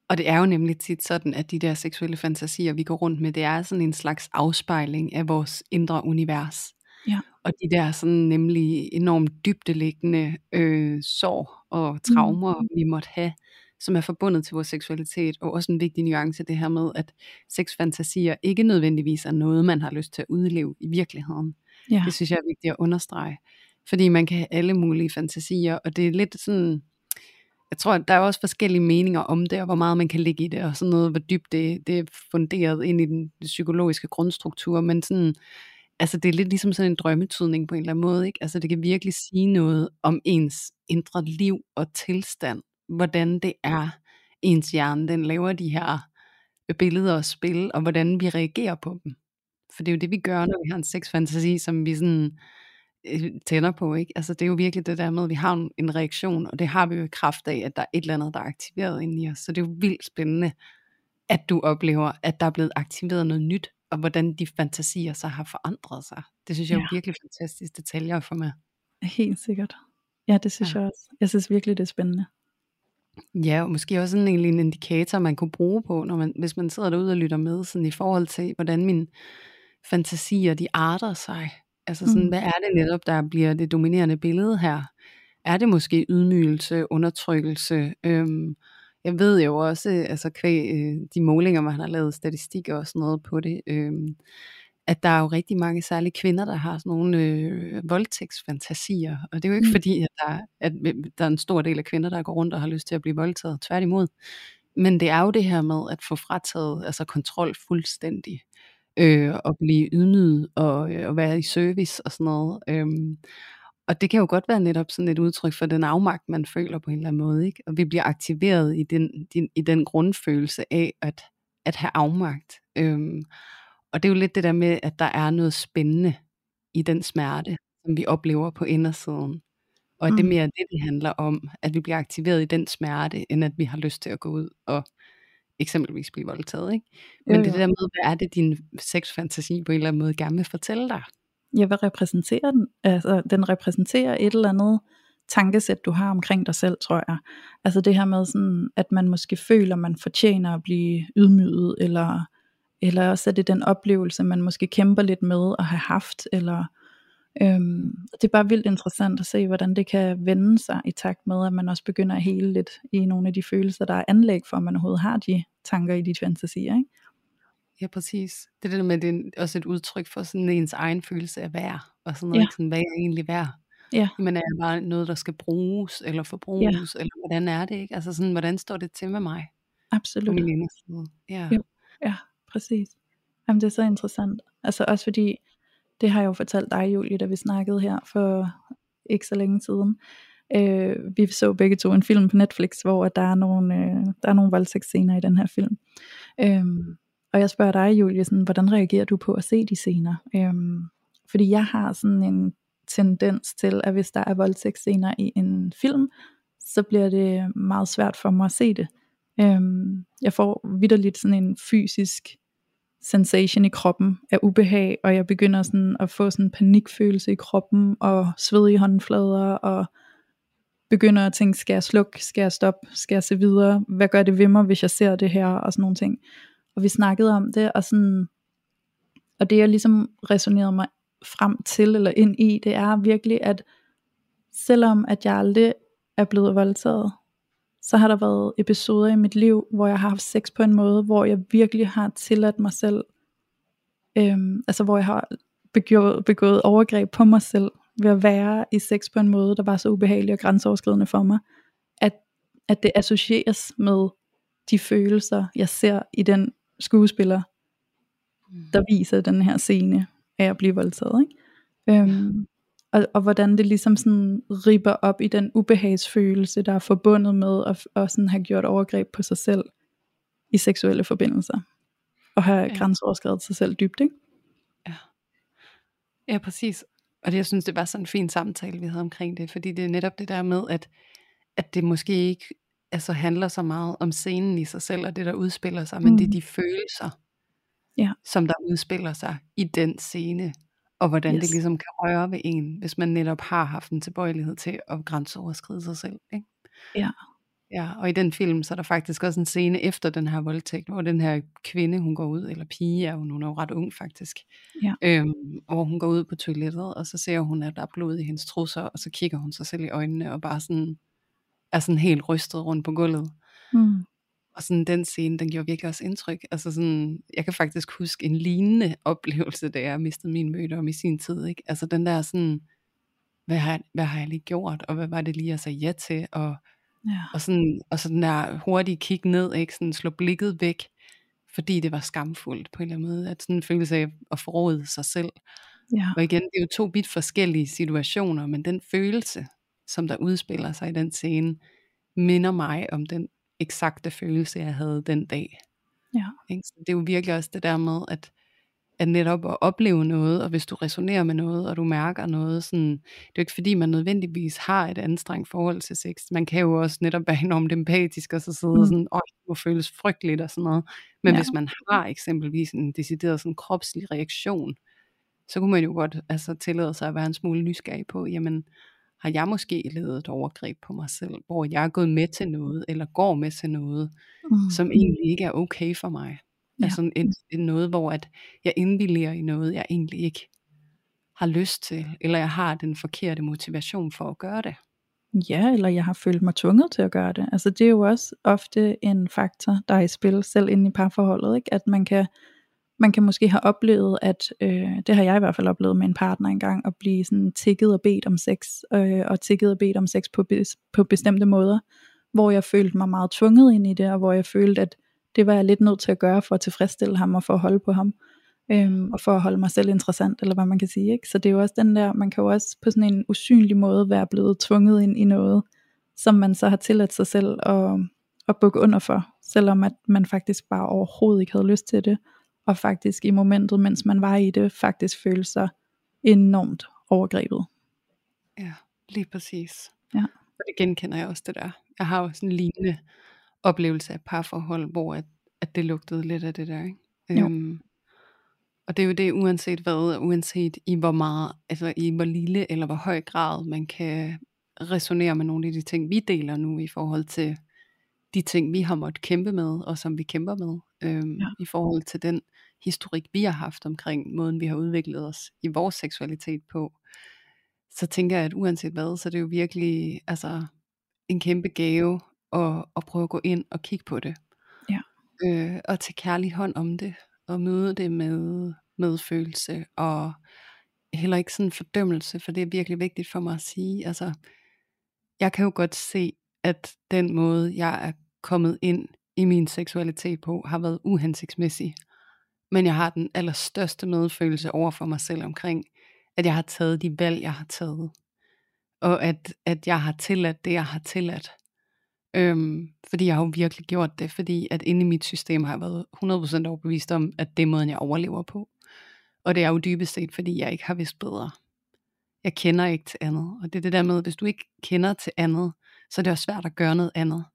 Og det er jo nemlig tit sådan, at de der seksuelle fantasier, vi går rundt med, det er sådan en slags afspejling af vores indre univers. Ja. Og de der sådan nemlig enormt dybdeliggende øh, sår og traumer, mm. vi måtte have, som er forbundet til vores seksualitet, og også en vigtig nuance det her med, at sexfantasier ikke nødvendigvis er noget, man har lyst til at udleve i virkeligheden. Ja, Det synes jeg er vigtigt at understrege. Fordi man kan have alle mulige fantasier, og det er lidt sådan, jeg tror, at der er også forskellige meninger om det, og hvor meget man kan ligge i det, og sådan noget, hvor dybt det, det er funderet ind i den psykologiske grundstruktur, men sådan, altså det er lidt ligesom sådan en drømmetydning på en eller anden måde, ikke? Altså det kan virkelig sige noget om ens indre liv og tilstand, hvordan det er, ens hjerne, den laver de her billeder og spil, og hvordan vi reagerer på dem. For det er jo det, vi gør, når vi har en sexfantasi, som vi sådan tænder på, ikke? Altså det er jo virkelig det der med, at vi har en, en reaktion, og det har vi jo i kraft af, at der er et eller andet, der er aktiveret inde i os. Så det er jo vildt spændende, at du oplever, at der er blevet aktiveret noget nyt, og hvordan de fantasier så har forandret sig. Det synes jeg ja. er virkelig fantastisk detaljer for mig. Helt sikkert. Ja, det synes ja. jeg også. Jeg synes virkelig, det er spændende. Ja, og måske også sådan en, en indikator, man kunne bruge på, når man, hvis man sidder derude og lytter med, sådan i forhold til, hvordan mine fantasier, de arter sig. Altså sådan, mm. hvad er det netop, der bliver det dominerende billede her? Er det måske ydmygelse, undertrykkelse? Øhm, jeg ved jo også, altså kvæg øh, de målinger, man har lavet statistikker og sådan noget på det, øh, at der er jo rigtig mange særlige kvinder, der har sådan nogle øh, voldtægtsfantasier. Og det er jo ikke mm. fordi, at der, at der er en stor del af kvinder, der går rundt og har lyst til at blive voldtaget. Tværtimod. Men det er jo det her med at få frataget altså kontrol fuldstændig. Øh, og blive ydmyget og, øh, og være i service og sådan noget. Øh, og det kan jo godt være netop sådan et udtryk for den afmagt, man føler på en eller anden måde. Ikke? Og vi bliver aktiveret i den, din, i den grundfølelse af at, at have afmagt. Øhm, og det er jo lidt det der med, at der er noget spændende i den smerte, som vi oplever på indersiden. Og at det mm. mere det, det handler om, at vi bliver aktiveret i den smerte, end at vi har lyst til at gå ud og eksempelvis blive voldtaget. Ikke? Men jo, jo. det der med, hvad er det, din sexfantasi på en eller anden måde gerne vil fortælle dig? Ja, hvad repræsenterer den? Altså, den repræsenterer et eller andet tankesæt, du har omkring dig selv, tror jeg. Altså det her med sådan, at man måske føler, man fortjener at blive ydmyget, eller, eller også er det den oplevelse, man måske kæmper lidt med at have haft, eller øhm, det er bare vildt interessant at se, hvordan det kan vende sig i takt med, at man også begynder at hele lidt i nogle af de følelser, der er anlæg for, at man overhovedet har de tanker i de fantasier, ikke? Ja, præcis. Det er det med, det er også et udtryk for sådan ens egen følelse af værd, og sådan noget, ja. sådan, hvad er jeg egentlig værd? Ja. Men er det bare noget, der skal bruges, eller forbruges, ja. eller hvordan er det, ikke? Altså sådan, hvordan står det til med mig? Absolut. På min Ja. Jo. ja, præcis. Jamen, det er så interessant. Altså også fordi, det har jeg jo fortalt dig, Julie, da vi snakkede her for ikke så længe siden. Øh, vi så begge to en film på Netflix, hvor der er nogle, øh, der er nogle voldtægtsscener i den her film. Øh, og jeg spørger dig, Julie, sådan, hvordan reagerer du på at se de scener? Øh, fordi jeg har sådan en tendens til, at hvis der er voldtægtsscener i en film, så bliver det meget svært for mig at se det. Øhm, jeg får vidderligt sådan en fysisk sensation i kroppen af ubehag, og jeg begynder sådan at få sådan en panikfølelse i kroppen, og sved i håndflader, og begynder at tænke, skal jeg slukke, skal jeg stoppe, skal jeg se videre, hvad gør det ved mig, hvis jeg ser det her, og sådan nogle ting. Og vi snakkede om det, og sådan, og det jeg ligesom resonerede mig frem til, eller ind i, det er virkelig, at selvom at jeg aldrig er blevet voldtaget, så har der været episoder i mit liv, hvor jeg har haft sex på en måde, hvor jeg virkelig har tilladt mig selv, øhm, altså hvor jeg har begået, begået overgreb på mig selv, ved at være i sex på en måde, der var så ubehagelig og grænseoverskridende for mig, at, at det associeres med de følelser, jeg ser i den skuespiller, mm. der viser den her scene af at blive voldtaget. Ikke? Øhm, og, og hvordan det ligesom sådan ripper op i den ubehagsfølelse, der er forbundet med at, at sådan have gjort overgreb på sig selv i seksuelle forbindelser. Og have ja. grænseoverskrevet sig selv dybt, ikke? Ja. Ja, præcis. Og det, jeg synes, det var sådan en fin samtale, vi havde omkring det, fordi det er netop det der med, at, at det måske ikke altså handler så meget om scenen i sig selv, og det der udspiller sig, men det er mm. de følelser, ja. som der udspiller sig i den scene, og hvordan yes. det ligesom kan røre ved en, hvis man netop har haft en tilbøjelighed til at grænseoverskride sig selv. Ikke? Ja. Ja, og i den film, så er der faktisk også en scene efter den her voldtægt, hvor den her kvinde, hun går ud, eller pige er hun, hun er jo ret ung faktisk, ja. øhm, hvor hun går ud på toilettet, og så ser hun, at der er blod i hendes trusser, og så kigger hun sig selv i øjnene, og bare sådan er sådan helt rystet rundt på gulvet. Mm. Og sådan den scene, den gjorde virkelig også indtryk. Altså sådan, jeg kan faktisk huske en lignende oplevelse, da jeg mistede min mødom i sin tid. Ikke? Altså den der sådan, hvad har, hvad har jeg lige gjort, og hvad var det lige, jeg sagde ja til, og, ja. og, sådan, og så den der hurtige kig ned, ikke? Sådan slå blikket væk, fordi det var skamfuldt på en eller anden måde, at sådan en følelse af at forråde sig selv. Ja. Og igen, det er jo to vidt forskellige situationer, men den følelse, som der udspiller sig i den scene, minder mig om den eksakte følelse, jeg havde den dag. Ja. Ikke? Så det er jo virkelig også det der med, at, at netop at opleve noget, og hvis du resonerer med noget, og du mærker noget, sådan, det er jo ikke fordi, man nødvendigvis har et anstrengt forhold til sex. Man kan jo også netop være enormt empatisk, og så sidde mm. sådan, åh, det må føles frygteligt og sådan noget. Men ja. hvis man har eksempelvis en decideret sådan kropslig reaktion, så kunne man jo godt altså, tillade sig at være en smule nysgerrig på, jamen, har jeg måske levet et overgreb på mig selv, hvor jeg er gået med til noget, eller går med til noget, mm. som egentlig ikke er okay for mig. Ja. Altså en, en noget, hvor at jeg indvilliger i noget, jeg egentlig ikke har lyst til, eller jeg har den forkerte motivation for at gøre det. Ja, eller jeg har følt mig tvunget til at gøre det. Altså det er jo også ofte en faktor, der er i spil, selv inde i parforholdet, ikke? at man kan man kan måske have oplevet, at øh, det har jeg i hvert fald oplevet med en partner engang, at blive sådan tikket og bedt om sex, øh, og tikket og bedt om sex på, på bestemte måder, hvor jeg følte mig meget tvunget ind i det, og hvor jeg følte, at det var jeg lidt nødt til at gøre for at tilfredsstille ham og for at holde på ham, øh, og for at holde mig selv interessant, eller hvad man kan sige. Ikke? Så det er jo også den der, man kan jo også på sådan en usynlig måde være blevet tvunget ind i noget, som man så har tilladt sig selv at, at bukke under for, selvom at man faktisk bare overhovedet ikke havde lyst til det og faktisk i momentet, mens man var i det, faktisk følte sig enormt overgrebet. Ja, lige præcis. Ja. Og det genkender jeg også det der. Jeg har jo sådan en lignende oplevelse af parforhold, hvor at, at det lugtede lidt af det der. Ikke? Øhm, og det er jo det uanset hvad, uanset i hvor meget, altså i hvor lille eller hvor høj grad man kan resonere med nogle af de ting, vi deler nu i forhold til de ting, vi har måttet kæmpe med, og som vi kæmper med, øhm, ja. i forhold til den historik, vi har haft omkring måden, vi har udviklet os i vores seksualitet på, så tænker jeg, at uanset hvad, så er det jo virkelig altså, en kæmpe gave at, at prøve at gå ind og kigge på det. Ja. Øh, og tage kærlig hånd om det, og møde det med medfølelse, og heller ikke sådan fordømmelse, for det er virkelig vigtigt for mig at sige. Altså, jeg kan jo godt se, at den måde, jeg er kommet ind i min seksualitet på, har været uhensigtsmæssig. Men jeg har den allerstørste medfølelse over for mig selv omkring, at jeg har taget de valg, jeg har taget. Og at, at jeg har tilladt det, jeg har tilladt. Øhm, fordi jeg har jo virkelig gjort det, fordi at inde i mit system har jeg været 100% overbevist om, at det er måden, jeg overlever på. Og det er jo dybest set, fordi jeg ikke har vidst bedre. Jeg kender ikke til andet. Og det er det der med, at hvis du ikke kender til andet, så er det også svært at gøre noget andet.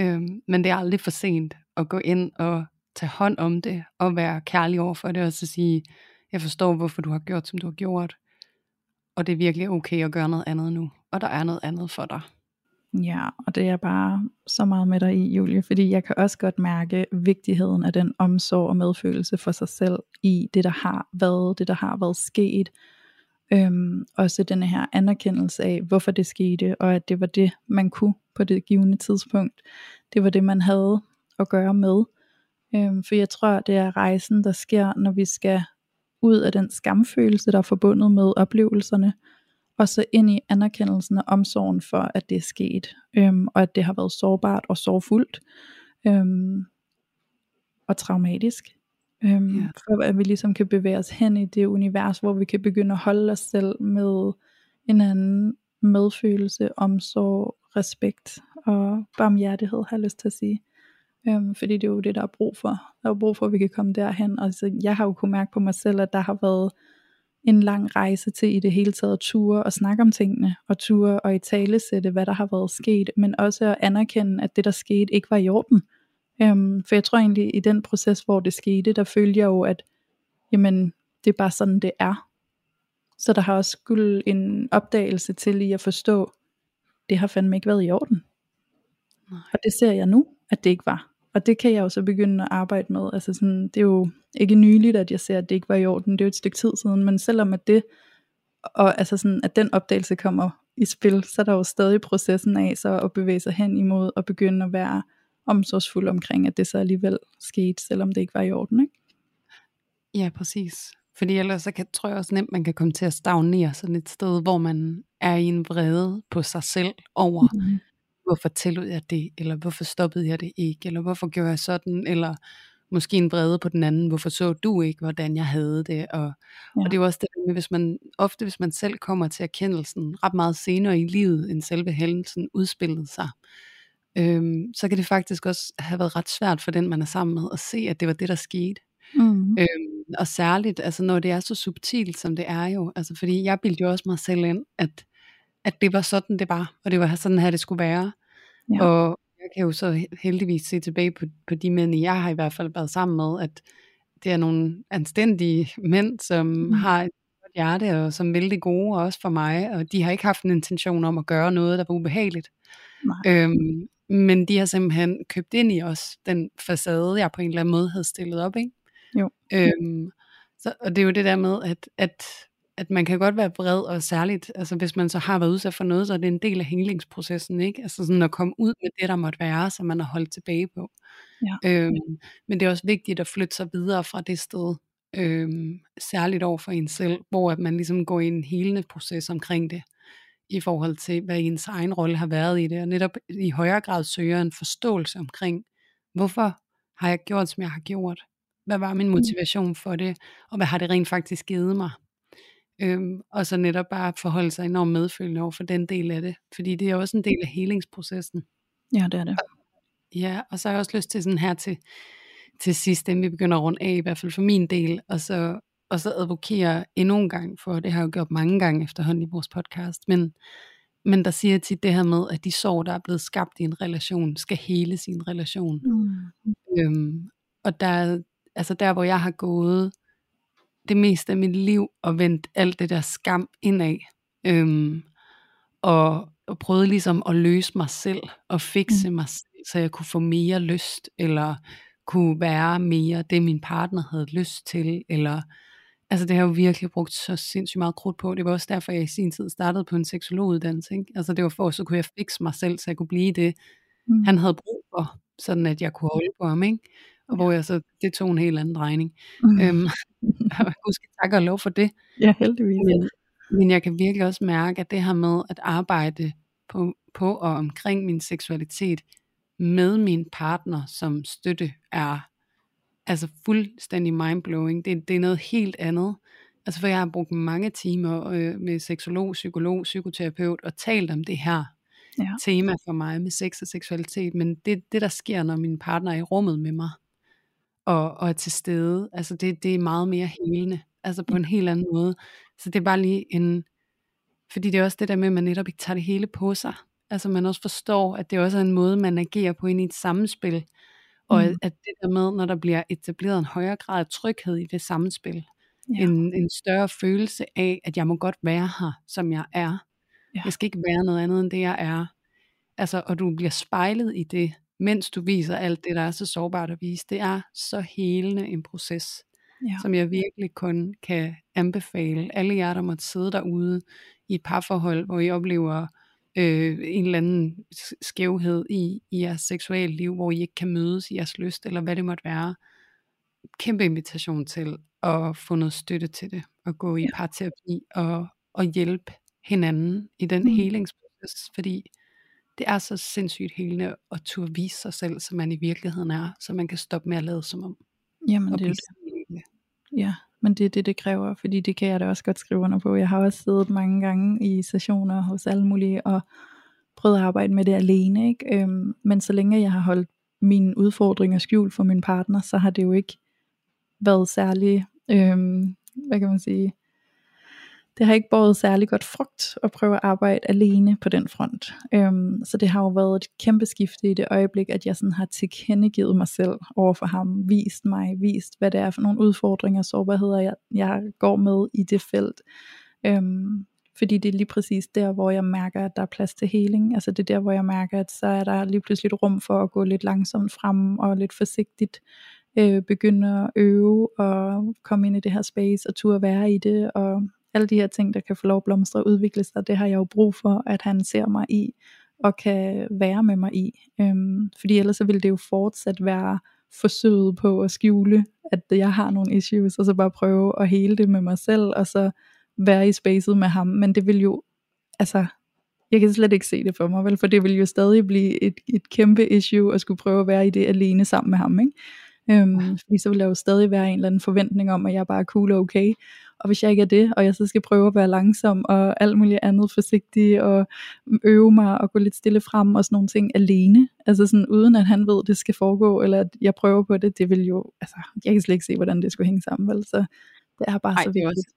Øhm, men det er aldrig for sent at gå ind og tage hånd om det, og være kærlig over for det, og så sige, jeg forstår, hvorfor du har gjort, som du har gjort, og det er virkelig okay at gøre noget andet nu, og der er noget andet for dig. Ja, og det er bare så meget med dig i, Julie, fordi jeg kan også godt mærke vigtigheden af den omsorg og medfølelse for sig selv i det, der har været, det, der har været sket, Øhm, også den her anerkendelse af, hvorfor det skete, og at det var det, man kunne på det givende tidspunkt. Det var det, man havde at gøre med. Øhm, for jeg tror, det er rejsen, der sker, når vi skal ud af den skamfølelse, der er forbundet med oplevelserne, og så ind i anerkendelsen og omsorgen for, at det er sket, øhm, og at det har været sårbart og sorgfuldt, øhm, og traumatisk. Øhm, ja. For at vi ligesom kan bevæge os hen i det univers, hvor vi kan begynde at holde os selv med en anden medfølelse, omsorg, respekt og barmhjertighed, har jeg lyst til at sige. Øhm, fordi det er jo det, der er brug for. Der er brug for, at vi kan komme derhen. Altså, jeg har jo kunnet mærke på mig selv, at der har været en lang rejse til i det hele taget ture og snakke om tingene, og ture og i tale sætte, hvad der har været sket, men også at anerkende, at det der skete ikke var i orden. Øhm, for jeg tror egentlig, i den proces, hvor det skete, der følte jeg jo, at jamen, det er bare sådan, det er. Så der har også skulle en opdagelse til i at forstå, det har fandme ikke været i orden. Nej. Og det ser jeg nu, at det ikke var. Og det kan jeg jo så begynde at arbejde med. Altså sådan, det er jo ikke nyligt, at jeg ser, at det ikke var i orden. Det er jo et stykke tid siden. Men selvom at det, og altså sådan, at den opdagelse kommer i spil, så er der jo stadig processen af så at bevæge sig hen imod at begynde at være omsorgsfuld omkring, at det så alligevel skete, selvom det ikke var i orden, ikke? Ja, præcis. Fordi ellers så kan, tror jeg også nemt, man kan komme til at stagnere sådan et sted, hvor man er i en vrede på sig selv over, mm-hmm. hvorfor tillod jeg det, eller hvorfor stoppede jeg det ikke, eller hvorfor gjorde jeg sådan, eller måske en vrede på den anden, hvorfor så du ikke, hvordan jeg havde det, og, ja. og det er jo også det med, hvis man, ofte hvis man selv kommer til erkendelsen ret meget senere i livet, end selve hændelsen udspillede sig, øhm, så kan det faktisk også have været ret svært for den, man er sammen med, at se, at det var det, der skete. Mm. Øhm, og særligt, altså når det er så subtilt, som det er jo, altså fordi jeg bildte jo også mig selv ind, at, at det var sådan, det var, og det var sådan her, det skulle være. Ja. Og jeg kan jo så heldigvis se tilbage på, på de mænd, jeg har i hvert fald været sammen med, at det er nogle anstændige mænd, som mm. har et godt hjerte, og som vil det gode også for mig, og de har ikke haft en intention om at gøre noget, der var ubehageligt. Øhm, men de har simpelthen købt ind i os den facade, jeg på en eller anden måde havde stillet op, ikke? Jo. Øhm, så, og det er jo det der med, at, at, at man kan godt være vred, og særligt, altså hvis man så har været udsat for noget, så er det en del af helingsprocessen, ikke? Altså sådan at komme ud med det, der måtte være, som man har holdt tilbage på. Ja. Øhm, men det er også vigtigt at flytte sig videre fra det sted, øhm, særligt over for en selv, hvor at man ligesom går i en helende proces omkring det i forhold til, hvad ens egen rolle har været i det, og netop i højere grad søger en forståelse omkring, hvorfor har jeg gjort, som jeg har gjort? Hvad var min mm. motivation for det? Og hvad har det rent faktisk givet mig? Øhm, og så netop bare forholde sig enormt medfølgende over for den del af det, fordi det er også en del af helingsprocessen. Ja, det er det. Ja, og så har jeg også lyst til sådan her til, til sidst, inden vi begynder at runde af, i hvert fald for min del, og så og så advokere endnu en gang for, det har jeg jo gjort mange gange efterhånden i vores podcast, men, men der siger tit det her med, at de sår, der er blevet skabt i en relation, skal hele sin relation. Mm. Øhm, og der, altså der, hvor jeg har gået det meste af mit liv og vendt alt det der skam indad, øhm, og, og prøvet ligesom at løse mig selv og fikse mm. mig selv, så jeg kunne få mere lyst, eller kunne være mere det, min partner havde lyst til, eller Altså det har jeg jo virkelig brugt så sindssygt meget krudt på. Det var også derfor, jeg i sin tid startede på en seksologuddannelse. Ikke? Altså det var for, så kunne jeg fikse mig selv, så jeg kunne blive det, mm. han havde brug for, sådan at jeg kunne holde på ham. Ikke? Og hvor jeg så, det tog en helt anden drejning. Mm. Øhm, husk tak og lov for det. Ja, heldigvis. Men, men jeg kan virkelig også mærke, at det her med at arbejde på, på og omkring min seksualitet med min partner som støtte er altså fuldstændig mindblowing. Det, det er noget helt andet. Altså for jeg har brugt mange timer øh, med seksolog, psykolog, psykoterapeut og talt om det her ja. tema for mig med sex og seksualitet. Men det, det der sker, når min partner er i rummet med mig og, og er til stede, altså det, det er meget mere helende. Altså på en helt anden måde. Så det er bare lige en, fordi det er også det der med, at man netop ikke tager det hele på sig. Altså man også forstår, at det også er en måde, man agerer på ind i et samspil og mm. at det der med, når der bliver etableret en højere grad af tryghed i det samspil, ja. en, en større følelse af, at jeg må godt være her, som jeg er. Ja. Jeg skal ikke være noget andet end det, jeg er. Altså, og du bliver spejlet i det, mens du viser alt det, der er så sårbart at vise. Det er så helende en proces, ja. som jeg virkelig kun kan anbefale alle jer, der måtte sidde derude i et parforhold, hvor I oplever øh, en eller anden skævhed i, i jeres seksuelle liv, hvor I ikke kan mødes i jeres lyst, eller hvad det måtte være. Kæmpe invitation til at få noget støtte til det, og gå i ja. parterapi og, og hjælpe hinanden i den mm. helingsproces, fordi det er så sindssygt helende at turde vise sig selv, som man i virkeligheden er, så man kan stoppe med at lade som om. Jamen det er det. Ja, men det er det, det kræver, fordi det kan jeg da også godt skrive under på. Jeg har også siddet mange gange i sessioner hos alle mulige, og prøvet at arbejde med det alene, ikke? Øhm, men så længe jeg har holdt mine udfordringer skjult for min partner, så har det jo ikke været særlig, øhm, hvad kan man sige, det har ikke båret særlig godt frugt at prøve at arbejde alene på den front. Øhm, så det har jo været et kæmpe skifte i det øjeblik, at jeg sådan har tilkendegivet mig selv over for ham, vist mig, vist hvad det er for nogle udfordringer og sårbarheder, jeg, jeg går med i det felt. Øhm, fordi det er lige præcis der, hvor jeg mærker, at der er plads til heling. Altså det er der, hvor jeg mærker, at så er der lige pludselig et rum for at gå lidt langsomt frem og lidt forsigtigt øh, begynde at øve og komme ind i det her space og turde være i det og alle de her ting, der kan få lov at blomstre og udvikle sig, det har jeg jo brug for, at han ser mig i, og kan være med mig i. Øhm, fordi ellers så vil det jo fortsat være forsøget på at skjule, at jeg har nogle issues, og så bare prøve at hele det med mig selv, og så være i spacet med ham. Men det vil jo, altså, jeg kan slet ikke se det for mig, vel, for det vil jo stadig blive et, et kæmpe issue at skulle prøve at være i det alene sammen med ham, ikke? Øhm, fordi så vil der jo stadig være en eller anden forventning om, at jeg bare er cool og okay, og hvis jeg ikke er det, og jeg så skal prøve at være langsom, og alt muligt andet forsigtig, og øve mig, og gå lidt stille frem, og sådan nogle ting alene, altså sådan uden at han ved, det skal foregå, eller at jeg prøver på det, det vil jo, altså, jeg kan slet ikke se, hvordan det skulle hænge sammen, vel, så det er bare Ej, så det er vigtigt. også,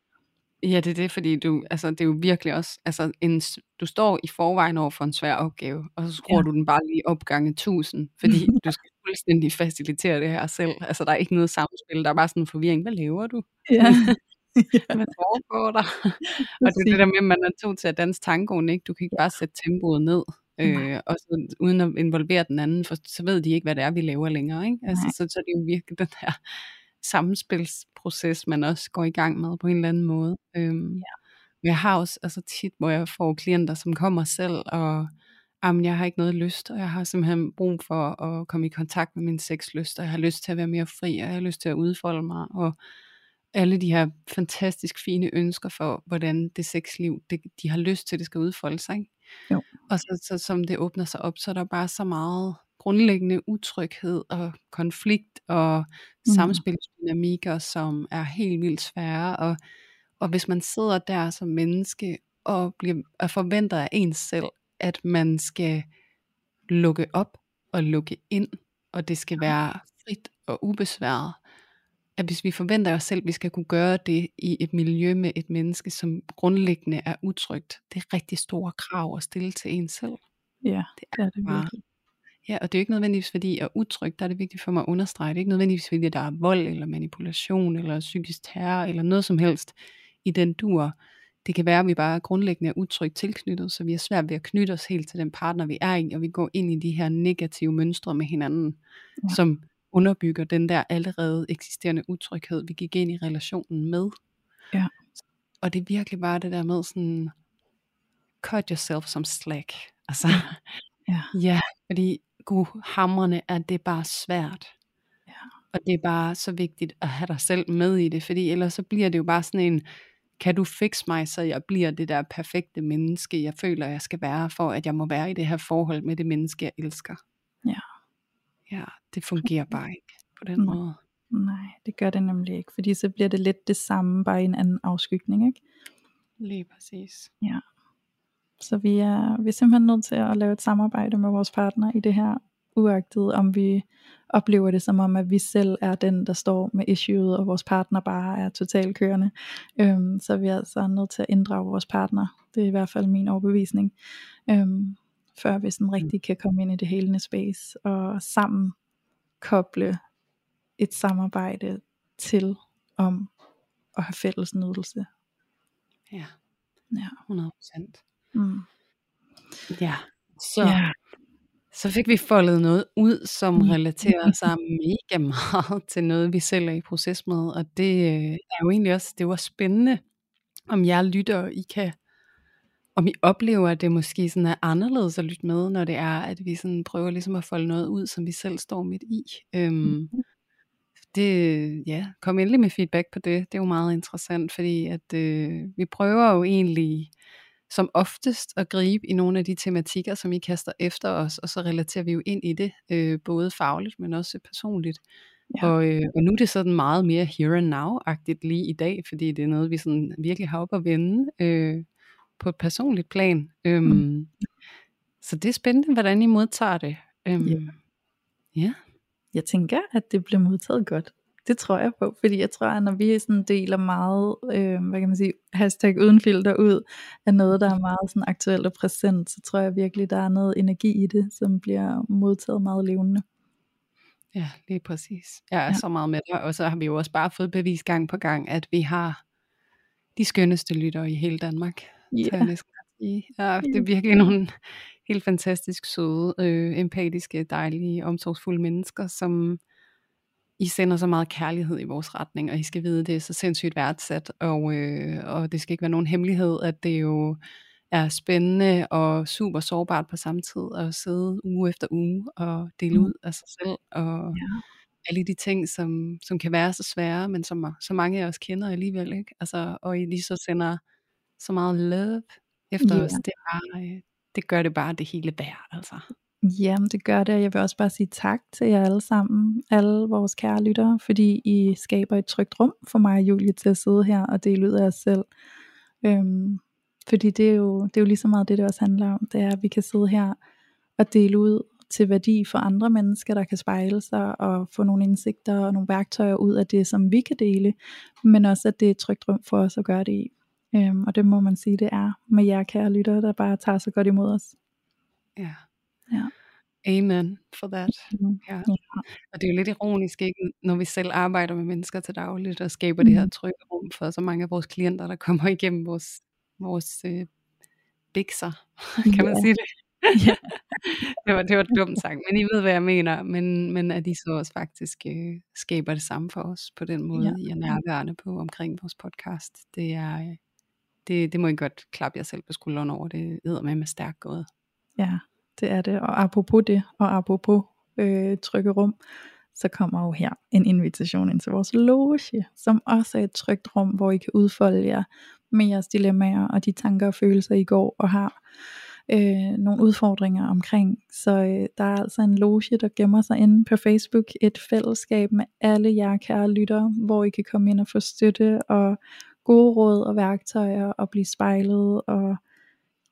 ja, det er det, fordi du, altså, det er jo virkelig også, altså, en, du står i forvejen over for en svær opgave, og så skruer Ja. du den bare lige op gange 1000, fordi du skal fuldstændig facilitere det her selv. Altså, der er ikke noget samspil, der er bare sådan en forvirring. Hvad laver du? Ja. Hvad foregår der? og det er det der med, at man er to til at danse tangoen, ikke? Du kan ikke bare sætte tempoet ned, øh, og så, uden at involvere den anden, for så ved de ikke, hvad det er, vi laver længere, ikke? Altså, Nej. så, så det er jo virkelig den her samspilsproces, man også går i gang med på en eller anden måde. Øhm, Ja. Jeg har også altså tit, hvor jeg får klienter, som kommer selv, og jamen, jeg har ikke noget lyst, og jeg har simpelthen brug for at komme i kontakt med min sexlyst, og jeg har lyst til at være mere fri, og jeg har lyst til at udfolde mig, og alle de her fantastisk fine ønsker for, hvordan det sexliv, det, de har lyst til, det skal udfolde sig. Ikke? Jo. Og så, så som det åbner sig op, så er der bare så meget grundlæggende utryghed og konflikt og Mm. samspilsdynamikker, som er helt vildt svære. Og, og hvis man sidder der som menneske og, bliver, og forventer af ens selv, at man skal lukke op og lukke ind, og det skal være frit og ubesværet, at hvis vi forventer os selv, at vi skal kunne gøre det i et miljø med et menneske, som grundlæggende er utrygt, det er rigtig store krav at stille til en selv. Ja, Det det er det bare- virkelig. Ja, og det er jo ikke nødvendigvis fordi, at utrygt, der er det vigtigt for mig at understrege, det er ikke nødvendigvis fordi, der er vold, eller manipulation, eller psykisk terror, eller noget som helst i den dur. Det kan være, at vi bare grundlæggende er utrygt tilknyttet, så vi har svært ved at knytte os helt til den partner, vi er i, og vi går ind i de her negative mønstre med hinanden, ja. som underbygger den der allerede eksisterende utryghed, vi gik ind i relationen med. Ja. Og det er virkelig bare det der med sådan, cut yourself some slack. Altså, Ja. ja, fordi gud hammerne er det bare svært. Ja. Og det er bare så vigtigt at have dig selv med i det, fordi ellers så bliver det jo bare sådan en, kan du fikse mig, så jeg bliver det der perfekte menneske, jeg føler, jeg skal være, for at jeg må være i det her forhold med det menneske, jeg elsker. Ja. Ja, det fungerer bare ikke på den Nej. måde. Nej, det gør det nemlig ikke, fordi så bliver det lidt det samme, bare i en anden afskygning, ikke? Lige præcis. Så vi er, vi er simpelthen nødt til at lave et samarbejde med vores partner i det her, uagtet om vi oplever det som om, at vi selv er den, der står med issueet, og vores partner bare er totalt kørende. Øhm, så er vi altså nødt til at inddrage vores partner. Det er i hvert fald min overbevisning. Øhm, før vi sådan rigtig kan komme ind i det helende space, og sammen koble et samarbejde til om at have fælles nydelse. Ja, Ja. 100 procent. Mm. Ja, så, Ja. så fik vi foldet noget ud, som relaterer sig mega meget til noget, vi selv er i proces med, og det øh, er jo egentlig også, det var spændende, om jeg lytter, I kan, om I oplever, at det måske sådan er anderledes at lytte med, når det er, at vi sådan prøver ligesom at folde noget ud, som vi selv står midt i. Øhm, det, ja, kom endelig med feedback på det. Det er jo meget interessant, fordi at øh, vi prøver jo egentlig som oftest at gribe i nogle af de tematikker, som I kaster efter os, og så relaterer vi jo ind i det, øh, både fagligt, men også personligt. Ja. Og, øh, og nu er det sådan meget mere here and now-agtigt lige i dag, fordi det er noget, vi sådan virkelig har op at vende øh, på et personligt plan. Øhm, Mm. Så det er spændende, hvordan I modtager det. Øhm, Ja. ja. Jeg tænker, at det bliver modtaget godt. Det tror jeg på, fordi jeg tror, at når vi sådan deler meget, øh, hvad kan man sige, hashtag uden filter ud af noget, der er meget sådan aktuelt og præsent, så tror jeg virkelig, der er noget energi i det, som bliver modtaget meget levende. Ja, lige præcis. Jeg er Ja. ja. så meget med dig, og så har vi jo også bare fået bevis gang på gang, at vi har de skønneste lyttere i hele Danmark. Yeah. jeg næsten sige. Ja, det er virkelig nogle helt fantastisk søde, øh, empatiske, dejlige, omsorgsfulde mennesker, som I sender så meget kærlighed i vores retning, og I skal vide, det er så sindssygt værdsat, og, øh, og det skal ikke være nogen hemmelighed, at det jo er spændende og super sårbart på samme tid at sidde uge efter uge og dele Mm. ud af sig selv, og Ja. alle de ting, som, som kan være så svære, men som så mange af os kender alligevel, ikke? Altså, og I lige så sender så meget love efter os, det, er øh, det gør det bare det hele værd, altså. Jamen det gør det, og jeg vil også bare sige tak til jer alle sammen, alle vores kære lyttere, fordi I skaber et trygt rum for mig og Julie til at sidde her og dele ud af os selv. Øhm, fordi det er, jo, det er jo lige så meget det, det også handler om, det er, at vi kan sidde her og dele ud til værdi for andre mennesker, der kan spejle sig og få nogle indsigter og nogle værktøjer ud af det, som vi kan dele, men også at det er et trygt rum for os at gøre det i. Øhm, og det må man sige, det er med jer kære lyttere, der bare tager så godt imod os. Ja. Ja. Amen for that. Ja. Og det er jo lidt ironisk, ikke? når vi selv arbejder med mennesker til dagligt, og skaber mm. det her Mm. trygge rum for så mange af vores klienter, der kommer igennem vores, vores øh, bikser, kan man Ja. sige det? Ja. det, var, det var dumt sagt, men I ved, hvad jeg mener. Men, men at I så også faktisk øh, skaber det samme for os, på den måde, Ja. I er nærværende på omkring vores podcast. Det er, øh, det, det må I godt klappe jer selv på skulderen over. Det hedder med med stærk gået. Ja, det er det. Og apropos det, og apropos øh, trygge rum, så kommer jo her en invitation ind til vores loge, som også er et trygt rum, hvor I kan udfolde jer med jeres dilemmaer og de tanker og følelser, I går og har øh, nogle udfordringer omkring. Så øh, der er altså en loge, der gemmer sig inde på Facebook, et fællesskab med alle jer kære lyttere, hvor I kan komme ind og få støtte og gode råd og værktøjer og blive spejlet og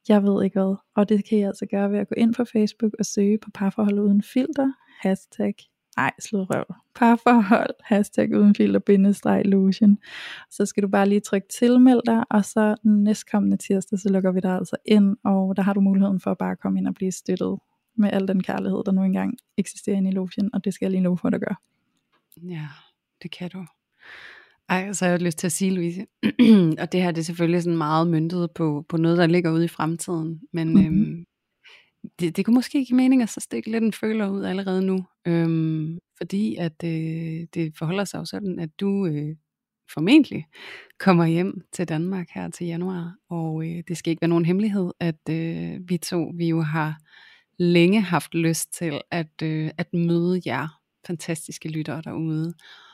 jeg ved ikke hvad. Og det kan I altså gøre ved at gå ind på Facebook og søge på parforhold uden filter, hashtag, ej, slå røv, parforhold, hashtag uden filter, bindestreg, lotion. Så skal du bare lige trykke tilmeld dig, og så næstkommende tirsdag, så lukker vi dig altså ind, og der har du muligheden for at bare komme ind og blive støttet med al den kærlighed, der nu engang eksisterer inde i lotion, og det skal jeg lige love for, at gøre. Ja, det kan du. Ej, så har jeg lyst til at sige, Louise, og det her det er selvfølgelig sådan meget myndet på, på noget, der ligger ude i fremtiden, men Mhm. øhm, det, det kunne måske give mening at så stikke lidt en føler ud allerede nu, øhm, fordi at øh, det forholder sig jo sådan, at du øh, formentlig kommer hjem til Danmark her til januar, og øh, det skal ikke være nogen hemmelighed, at øh, vi to, vi jo har længe haft lyst til at, øh, at møde jer fantastiske lyttere derude,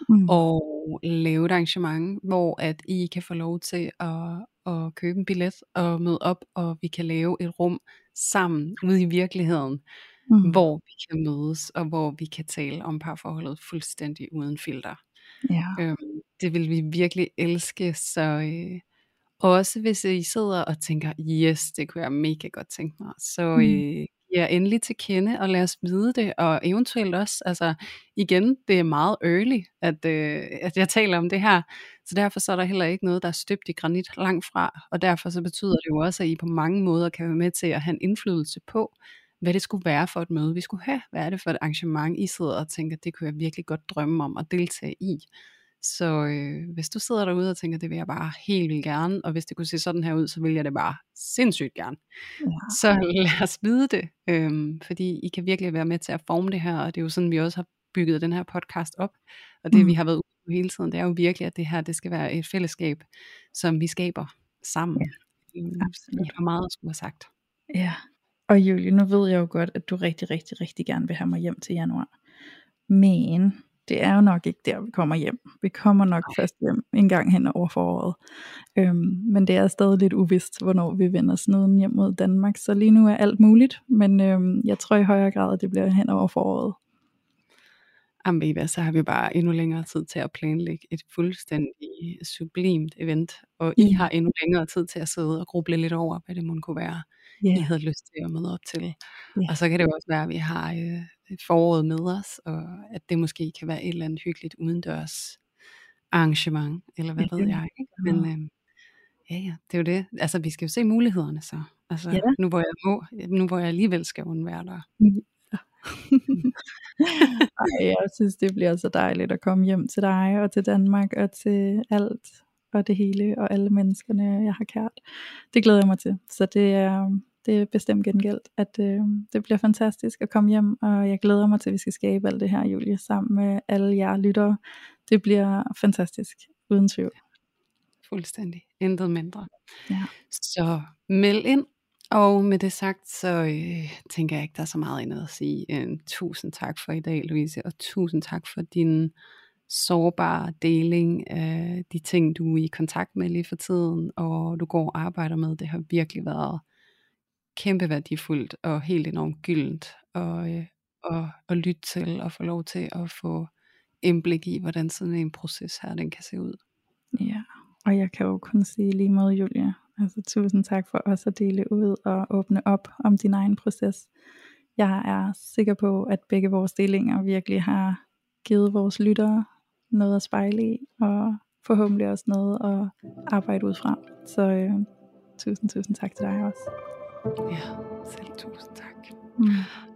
Mm. og lave et arrangement, hvor at I kan få lov til at, at købe en billet og møde op, og vi kan lave et rum sammen ude i virkeligheden, Mm. hvor vi kan mødes, og hvor vi kan tale om parforholdet fuldstændig uden filter. Ja. Øhm, det vil vi virkelig elske, så øh, også hvis I sidder og tænker, yes, det kunne jeg mega godt tænke mig, så Mm. øh, giver endelig til kende, og lad os vide det, og eventuelt også, altså igen, det er meget early, at, øh, at jeg taler om det her, så derfor så er der heller ikke noget, der er støbt i granit langt fra, og derfor så betyder det jo også, at I på mange måder kan være med til at have en indflydelse på, hvad det skulle være for et møde, vi skulle have. Hvad er det for et arrangement, I sidder og tænker, det kunne jeg virkelig godt drømme om at deltage i. Så øh, hvis du sidder derude og tænker, det vil jeg bare helt vildt gerne, og hvis det kunne se sådan her ud, så vil jeg det bare sindssygt gerne. Ja. Så lad os vide det, øhm, fordi I kan virkelig være med til at forme det her, og det er jo sådan, vi også har bygget den her podcast op, og det Mm. vi har været ude på hele tiden, det er jo virkelig, at det her, det skal være et fællesskab, som vi skaber sammen. Øhm, absolut. I har meget at skulle have sagt. Ja, og Julie, nu ved jeg jo godt, at du rigtig, rigtig, rigtig gerne vil have mig hjem til januar. Men det er jo nok ikke der, vi kommer hjem. Vi kommer nok først hjem en gang hen over foråret. Øhm, men det er stadig lidt uvist, hvornår vi vender snuden hjem mod Danmark. Så lige nu er alt muligt, men øhm, jeg tror i højere grad, at det bliver hen over foråret. Jamen, hvad, så har vi bare endnu længere tid til at planlægge et fuldstændig sublimt event, og I Ja. har endnu længere tid til at sidde og gruble lidt over, hvad det må kunne være, Ja, I havde lyst til at møde op til. Ja. Og så kan det jo også være, at vi har øh, et foråret med os, og at det måske kan være et eller andet hyggeligt udendørs arrangement, eller hvad ved jeg. Ikke? Men øh, ja, ja, det er jo det. Altså, vi skal jo se mulighederne så. Altså, Ja. nu hvor jeg må, nu hvor jeg alligevel skal undvære dig. Ej, jeg synes, det bliver så dejligt at komme hjem til dig og til Danmark og til alt og det hele og alle menneskerne, jeg har kært. Det glæder jeg mig til. Så det er, det er bestemt gengældt, at øh, det bliver fantastisk at komme hjem, og jeg glæder mig til, at vi skal skabe alt det her, Julie, sammen med alle jer lyttere. Det bliver fantastisk, uden tvivl. Fuldstændig. Intet mindre. Ja. Så meld ind. Og med det sagt, så øh, tænker jeg ikke, der er så meget andet at sige. Øh, tusind tak for i dag, Louise, og tusind tak for din sårbare deling af de ting, du er i kontakt med lige for tiden, og du går og arbejder med. Det har virkelig været kæmpe værdifuldt og helt enormt gyldent og, øh, og, og lytte til og få lov til at få indblik i, hvordan sådan en proces her, den kan se ud. Ja, og jeg kan jo kun sige lige måde, Julia. Altså tusind tak for også at dele ud og åbne op om din egen proces. Jeg er sikker på, at begge vores delinger virkelig har givet vores lyttere noget at spejle i, og forhåbentlig også noget at arbejde ud fra. Så øh, tusind, tusind tak til dig også. Ja, selv tusind tak. Mm.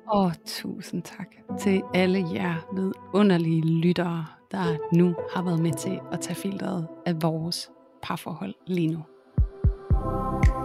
Og tusind tak til alle jer vidunderlige lyttere, der nu har været med til at tage filteret af vores parforhold lige nu. thank you